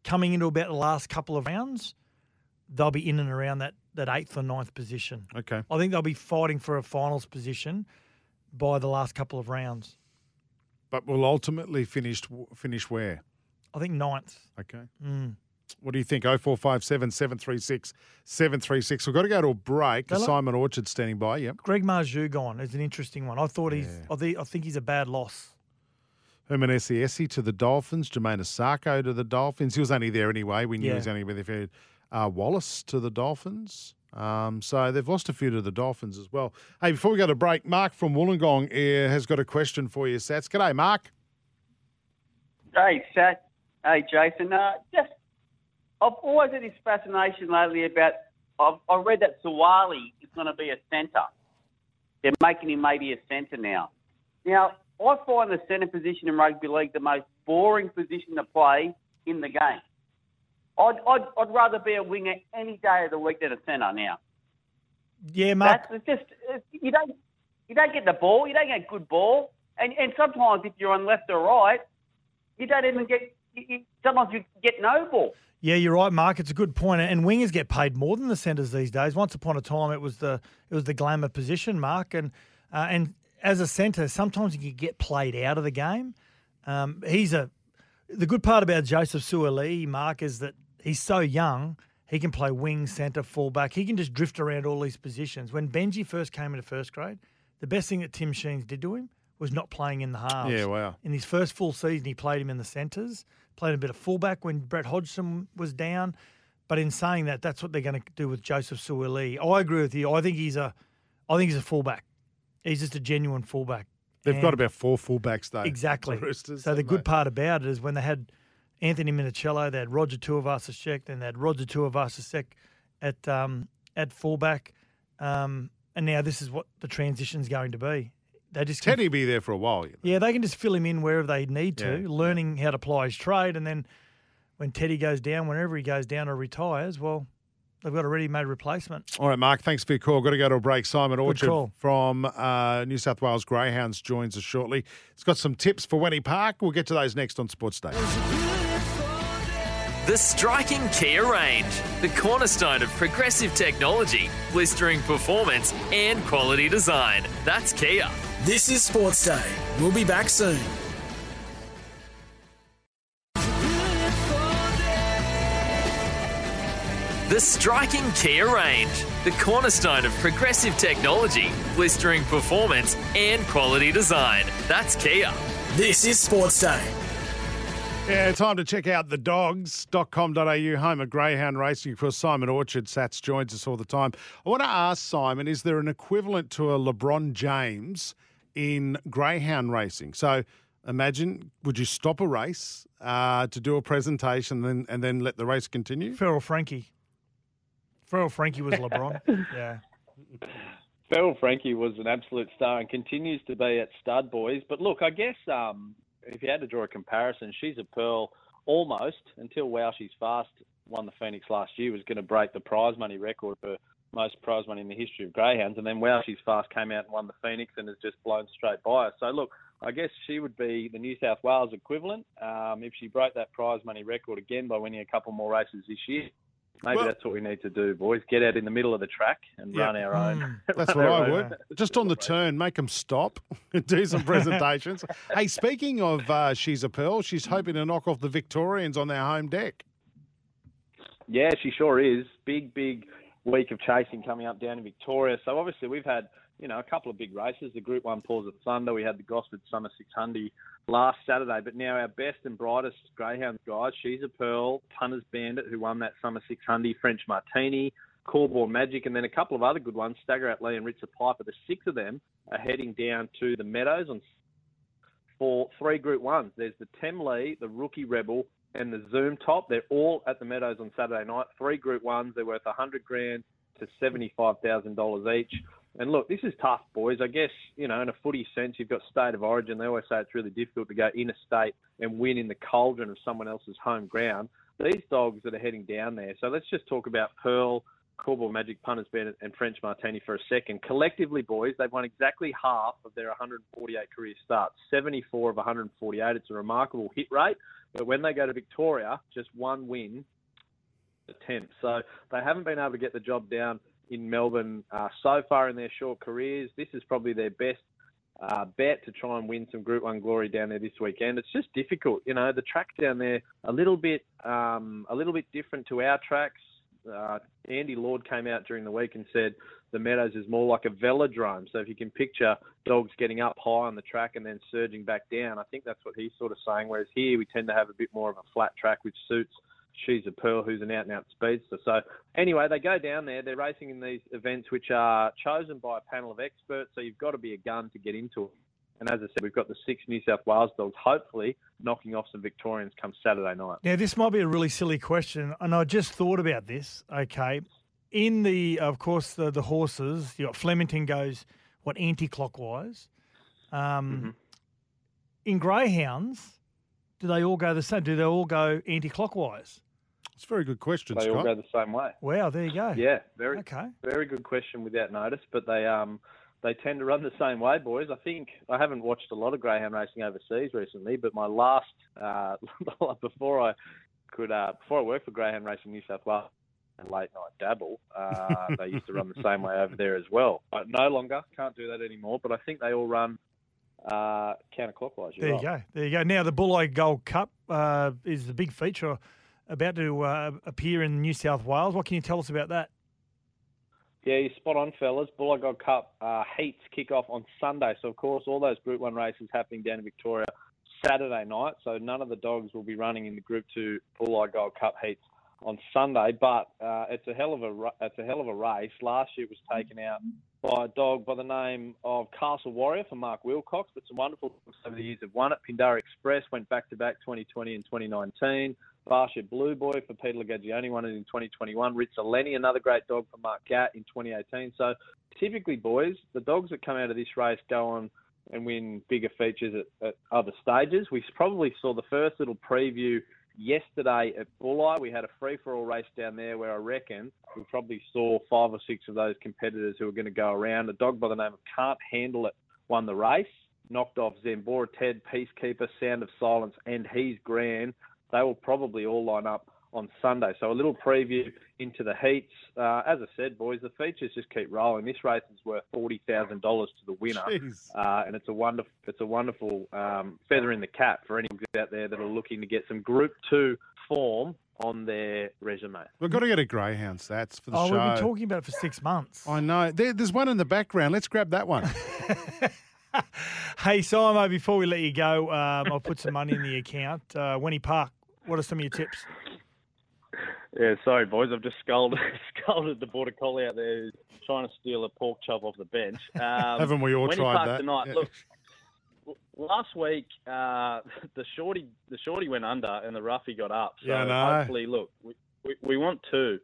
coming into about the last couple of rounds, they'll be in and around that that eighth or ninth position. Okay. I think they'll be fighting for a finals position by the last couple of rounds. But will ultimately finish finish where? I think ninth. Okay. Mm. What do you think? 0457 736 736. We've got to go to a break. Hello? Simon Orchard standing by. Yep. Greg Marzhew gone is an interesting one. I thought he's. I, think, he's a bad loss. Herman Ese'ese to the Dolphins. Jamayne Isaako to the Dolphins. He was only there anyway. We knew Yeah. he was only there for uh, Wallace to the Dolphins. Um, so they've lost a few to the Dolphins as well. Hey, before we go to break, Mark from Wollongong uh, has got a question for you, Sats. G'day, Mark. Hey, Sat. Hey, Jason. Uh, just, I've always had this fascination lately about. I've, I read that Suaalii is going to be a centre. They're making him maybe a centre now. Now, I find the centre position in rugby league the most boring position to play in the game. I'd, I'd, I'd rather be a winger any day of the week than a centre now. Yeah, Mark. That's it's just it's, you don't you don't get the ball, you don't get good ball, and and sometimes if you're on left or right, you don't even get. Sometimes you get no ball. Yeah, you're right, Mark. It's a good point. And wingers get paid more than the centres these days. Once upon a time, it was the it was the glamour position, Mark. And uh, and as a centre, sometimes you can get played out of the game. Um, he's a the good part about Joseph Suaalii, Mark, is that he's so young. He can play wing, centre, fullback. He can just drift around all these positions. When Benji first came into first grade, the best thing that Tim Sheens did to him was not playing in the halves. Yeah, wow. In his first full season, he played him in the centres, played a bit of fullback when Brett Hodgson was down. But in saying that, that's what they're going to do with Joseph Suaalii. I agree with you. I think he's a, I think he's a fullback. He's just a genuine fullback. They've And- got about four fullbacks, though. Exactly. the Roosters, so the good they? part about it is when they had Anthony Minichiello, they had Roger Tuivasa-Sheck, then they had Roger Tuivasa-Sheck at um, at fullback, um, and now this is what the transition's going to be. They just can- Teddy be there for a while. You know. yeah, they can just fill him in wherever they need to, Yeah. learning how to apply his trade, and then when Teddy goes down, whenever he goes down or retires, well, they've got a ready-made replacement. All right, Mark, thanks for your call. Got to go to a break. Simon Orchard from uh, New South Wales Greyhounds joins us shortly. He's got some tips for Wenty Park. We'll get to those next on Sports Day. The striking Kia range, the cornerstone of progressive technology, blistering performance, and quality design. That's Kia. This is Sports Day. We'll be back soon. The striking Kia range, the cornerstone of progressive technology, blistering performance, and quality design. That's Kia. This is Sports Day. Yeah, time to check out the dogs.com.au, home of greyhound racing. Of course, Simon Orchard, Sats, joins us all the time. I want to ask Simon, is there an equivalent to a LeBron James in greyhound racing? So imagine, would you stop a race uh, to do a presentation and then, and then let the race continue? Feral Frankie. Feral Frankie was LeBron. [laughs] yeah. Feral Frankie was an absolute star and continues to be at stud boys. But look, I guess um, if you had to draw a comparison, she's a pearl almost until Wow She's Fast won the Phoenix last year was going to break the prize money record for most prize money in the history of greyhounds. And then Wow She's Fast came out and won the Phoenix and has just blown straight by us. So look, I guess she would be the New South Wales equivalent um, if she broke that prize money record again by winning a couple more races this year. Maybe Well- that's what we need to do, boys. Get out in the middle of the track and Yeah. run our own. [laughs] That's what I own- would. Just on the turn, make them stop and do some presentations. [laughs] hey, speaking of uh, She's a Pearl, she's hoping to knock off the Victorians on their home deck. Yeah, she sure is. Big, big week of chasing coming up down in Victoria. So obviously we've had, you know, a couple of big races. The Group One Paws of Thunder. We had the Gosford Summer 600 last Saturday. But now our best and brightest greyhound guys, She's a Pearl, Punters Bandit, who won that Summer 600, French Martini, Corborn Magic, and then a couple of other good ones, Stagger At Lee and Ritzer Piper. The six of them are heading down to the Meadows on for three Group Ones. There's the Temlee, the Rookie Rebel, and the Zoom Top. They're all at the Meadows on Saturday night. Three Group Ones. They're worth 100 grand to $75,000 each. And look, this is tough, boys. I guess, you know, in a footy sense, you've got state of origin. They always say it's really difficult to go interstate and win in the cauldron of someone else's home ground. These dogs that are heading down there. So let's just talk about Pearl, Corporal Magic, Punters Bennett, and French Martini for a second. Collectively, boys, they've won exactly half of their 148 career starts, 74 of 148. It's a remarkable hit rate. But when they go to Victoria, just one win attempt. So they haven't been able to get the job down in Melbourne uh, so far in their short careers. This is probably their best uh, bet to try and win some Group One glory down there this weekend. It's just difficult, you know. The track down there a little bit, um, a little bit different to our tracks. Uh, Andy Lord came out during the week and said the Meadows is more like a velodrome. So if you can picture dogs getting up high on the track and then surging back down, I think that's what he's sort of saying. Whereas here we tend to have a bit more of a flat track, which suits She's a Pearl, who's an out and out speedster. So, anyway, they go down there. They're racing in these events, which are chosen by a panel of experts. So, you've got to be a gun to get into it. And as I said, we've got the six New South Wales dogs, hopefully knocking off some Victorians come Saturday night. Now, this might be a really silly question, and I just thought about this. Okay, in the, of course, the the horses, you got Flemington goes what anti-clockwise. Um, In greyhounds, do they all go the same? Do they all go anti-clockwise? It's a very good question, They all go the same way. Wow, there you go. Yeah, very Okay. very good question without notice. But they um they tend to run the same way, boys. I think I haven't watched a lot of greyhound racing overseas recently, but my last uh, [laughs] before I could uh, before I worked for Greyhound Racing New South Wales and late night dabble, uh, they used to run the same way over there as well. But no longer, can't do that anymore. But I think they all run uh, counterclockwise. You're There you right. go. There you go. Now the Bulli Gold Cup uh, is the big feature about to uh, appear in New South Wales. What can you tell us about that? Yeah, you're spot on, fellas. Bulli Cup uh, heats kick off on Sunday. So, of course, all those Group 1 races happening down in Victoria Saturday night. So, none of the dogs will be running in the Group 2 Bulli Cup heats on Sunday. But uh, it's a hell of a it's a hell of a race. Last year it was taken out by a dog by the name of Castle Warrior for Mark Wilcox. But some wonderful dogs over the years have won it. Pindara Express went back to back 2020 and 2019. Barsha Blue Boy for Peter Lagagioni won it in 2021. Ritza Lenny, another great dog for Mark Gatt in 2018. So typically, boys, the dogs that come out of this race go on and win bigger features at, at other stages. We probably saw the first little preview yesterday at Bulli. We had a free for all race down there where I reckon we probably saw five or six of those competitors who were going to go around. A dog by the name of Can't Handle It won the race, knocked off Zambora Ted, Peacekeeper, Sound of Silence, and He's Grand. They will probably all line up on Sunday. So a little preview into the heats. Uh, as I said, boys, the features just keep rolling. This race is worth forty thousand dollars to the winner, uh, and it's a wonderful it's a wonderful um, feather in the cap for any out there that are looking to get some Group Two form on their resume. We've got to get a greyhound stats for the Oh, show. we've been talking about it for six months. I know. There, there's one in the background. Let's grab that one. [laughs] Hey, Simo, before we let you go, um, I'll put some money in the account. Uh, Wenty Park, what are some of your tips? Yeah, sorry, boys. I've just scolded, [laughs] scolded the border collie out there who's trying to steal a pork chop off the bench. [laughs] Um, Haven't we all tried that? Tonight, Yeah. Look, last week uh, [laughs] the shorty the shorty went under and the roughie got up. So Yeah, know. hopefully, look, we, we, we want two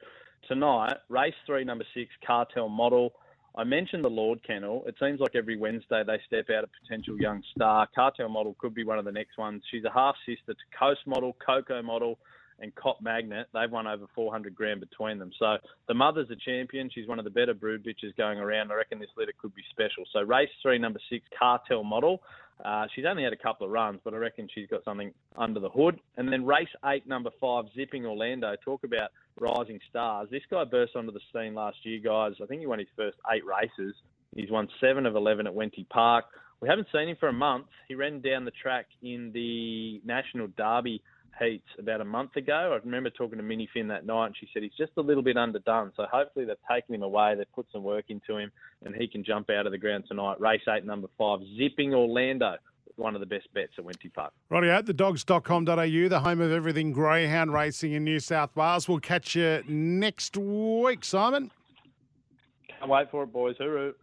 tonight. Race three, number six, cartel model. I mentioned the Lord Kennel. It seems like every Wednesday they step out a potential young star. Cartel model could be one of the next ones. She's a half sister to Coast model, Coco model, and Cop Magnet. They've won over 400 grand between them. So the mother's a champion. She's one of the better brood bitches going around. I reckon this litter could be special. So race three, number six, Cartel model. Uh, she's only had a couple of runs, but I reckon she's got something under the hood. And then race eight, number five, Zipping Orlando. Talk about rising stars. This guy burst onto the scene last year, guys. I think he won his first eight races. He's won seven of 11 at Wenty Park. We haven't seen him for a month. He ran down the track in the National Derby heats about a month ago. I remember talking to Minnie Finn that night, and she said he's just a little bit underdone. So hopefully they've taken him away, they've put some work into him, and he can jump out of the ground tonight. Race eight, number five, Zipping Orlando, one of the best bets at Wenty Park. Rightio, thedogs.com.au, the home of everything greyhound racing in New South Wales. We'll catch you next week, Simon. Can't wait for it, boys. Hooroo.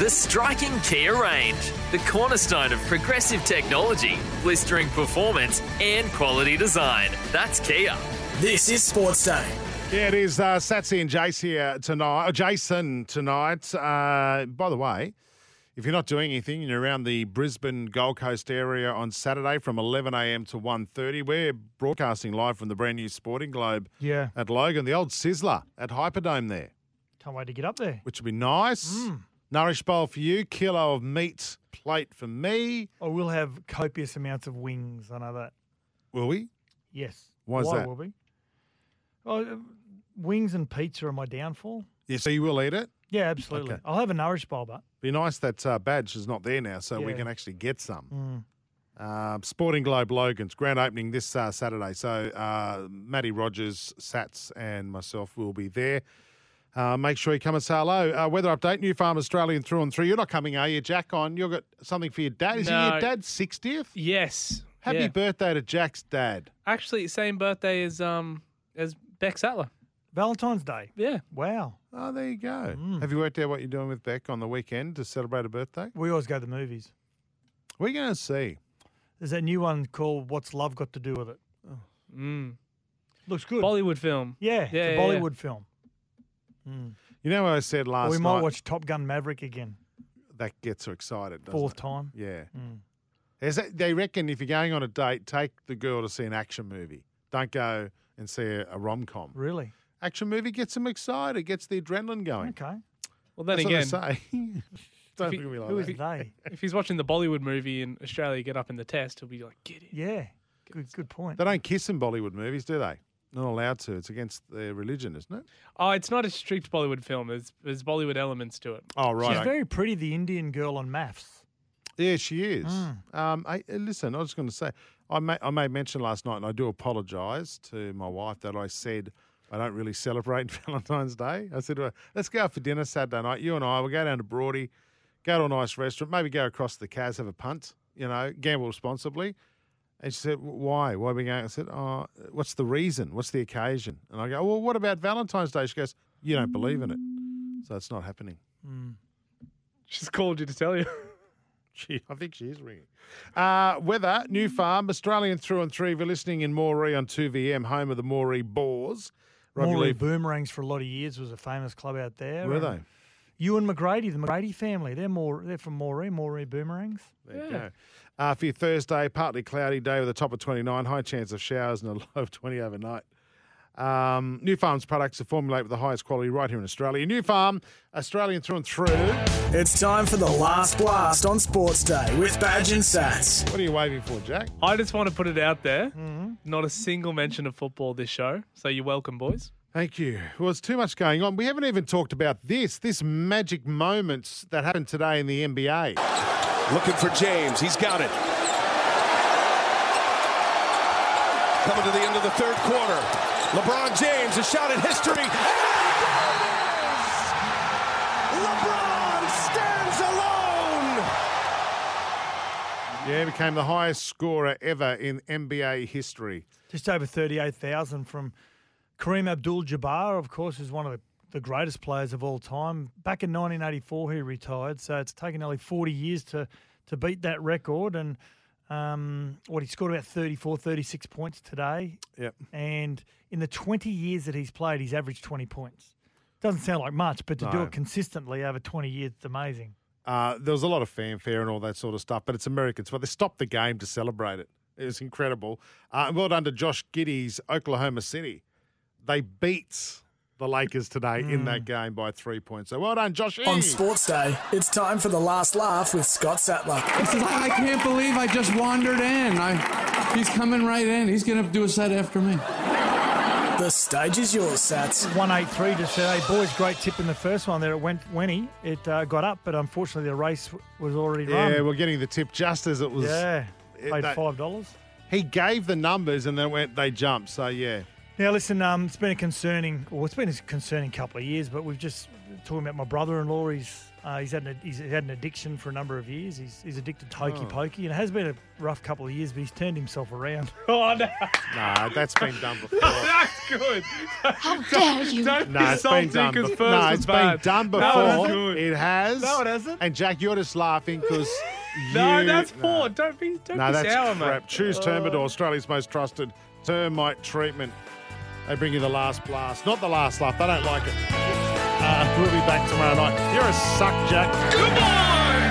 The striking Kia range, the cornerstone of progressive technology, blistering performance, and quality design. That's Kia. This is Sports Day. Yeah, it is uh, Satsy and Jace here tonight. uh, Jason tonight. Uh, by the way, if you're not doing anything and you're around the Brisbane Gold Coast area on Saturday from 11 a.m. to 1.30, we're broadcasting live from the brand new Sporting Globe Yeah. at Logan, the old Sizzler at Hyperdome there, Can't wait to get up there. which would be nice. Nourish bowl for you, kilo of meat plate for me. I will have copious amounts of wings. I know that. Will we? Yes. Why is that? will we? Oh, uh, wings and pizza are my downfall. Yeah, so you will eat it? Yeah, absolutely. Okay. I'll have a nourish bowl, but Be nice that uh, badge is not there now, so we can actually get some. Mm. Uh, Sporting Globe Logan's grand opening this uh, Saturday. So uh, Matty Rogers, Sats, and myself will be there. Uh, make sure you come and say hello. Uh, weather update: New Farm Australian through and through. You're not coming, are you, Jack? On you've got something for your dad. Is it No. your dad's sixtieth? Yes. Happy Yeah. birthday to Jack's dad. Actually, same birthday as um as Beck Sattler. Valentine's Day. Yeah. Wow. Oh, there you go. Mm. Have you worked out what you're doing with Beck on the weekend to celebrate a birthday? We always go to the movies. We're going to see. There's that new one called "What's Love Got to Do with It." Mm. Looks good. Bollywood film. Yeah, Yeah, it's yeah, a yeah. Bollywood film. Mm. You know what I said Or last we night? might watch Top Gun Maverick again. that gets her excited. doesn't Fourth it? time. Yeah. Mm. There's a- they reckon if you're going on a date, take the girl to see an action movie. Don't go and see a, a rom com. Really? Action movie gets them excited, gets the adrenaline going. Okay. Well, then That's again, what they say. [laughs] Don't if look at me like Who is that. they? if he's watching the Bollywood movie in Australia, get up in the test, he'll be like, "Get it." Yeah. Good. Good point. They don't kiss in Bollywood movies, do they? Not allowed to. It's against their religion, isn't it? Oh, it's not a strict Bollywood film. There's there's Bollywood elements to it. Oh, right. She's very pretty, the Indian girl on MAFS. Yeah, she is. Mm. Um, I, uh, listen, I was going to say, I, ma- I made mention last night, and I do apologise to my wife that I said I don't really celebrate [laughs] Valentine's Day. I said, to her, let's go out for dinner Saturday night. You and I, we'll go down to Broady, go to a nice restaurant, maybe go across the Cas, have a punt, you know, gamble responsibly. And she said, why? Why are we going? I said, oh, what's the reason? What's the occasion? And I go, well, what about Valentine's Day? She goes, you don't believe in it. So it's not happening. Mm. She's called you to tell you. [laughs] She, I think she is ringing. Uh, weather, New Farm, Australian through and through. If you're listening in Moree on 2VM, home of the Moree Boars. Moree Boomerangs for a lot of years was a famous club out there. Were they? You and McGrady, the McGrady family, they're more they're from Moree, Moree Boomerangs. There you go. Uh, for your Thursday, partly cloudy day with a top of 29, high chance of showers and a [laughs] low of 20 overnight. Um, New Farm's products are formulated with the highest quality right here in Australia. New Farm, Australian through and through. It's time for the last blast on Sports Day with Badge and Sats. What are you waving for, Jack? I just want to put it out there. Mm-hmm. Not a single mention of football this show. So you're welcome, boys. Thank you. Well, it's too much going on. We haven't even talked about this, this magic moments that happened today in the NBA. Looking for James. He's got it. Coming to the end of the third quarter. LeBron James, a shot at history. LeBron stands alone. Yeah, became the highest scorer ever in NBA history. Just over 38,000 from Kareem Abdul Jabbar, of course, is one of the, the greatest players of all time. Back in 1984, he retired, so it's taken nearly 40 years to, to beat that record. And um, what he scored about 34, 36 points today. Yep. And in the 20 years that he's played, he's averaged 20 points. Doesn't sound like much, but to do it consistently over 20 years, it's amazing. Uh, there was a lot of fanfare and all that sort of stuff, but it's Americans. But they stopped the game to celebrate it. It was incredible. Uh, well done to Josh Giddey's Oklahoma City. They beat the Lakers today in that game by three points. So well done, Josh. On Sports Day, it's time for the last laugh with Scott Sattler. He says, I, I can't believe I just wandered in. I, he's coming right in. He's going to do a set after me. The stage is yours, Sats. 183 just said, hey, boys, great tip in the first one there. It went Wenny. It uh, got up, but unfortunately the race was already run. Yeah, we're getting the tip just as it was. Yeah, it- paid that- $5. He gave the numbers and then went. They jumped. So yeah. Now, listen, um, it's been a concerning, well, it's been a concerning couple of years, but we've just talking about my brother-in-law. He's uh, he's had an, he's had an addiction for a number of years. He's, he's addicted to hokey Oh. pokey, and it has been a rough couple of years, but he's turned himself around. [laughs] Oh no! Nah, that's been done [laughs] before. That's good. How dare you. Don't No, it's been done because before. first No, was it's been bad. done No, it before. hasn't. it has. No, it hasn't. And Jack, you're just laughing because [laughs] No, you- that's no. poor. Don't be, don't No, be that's sour, crap. mate. Choose Oh. Termidor, Australia's most trusted termite treatment. They bring you the last blast, not the last laugh. They don't like it. Uh, we'll be back tomorrow night. You're a suck, Jack. Goodbye.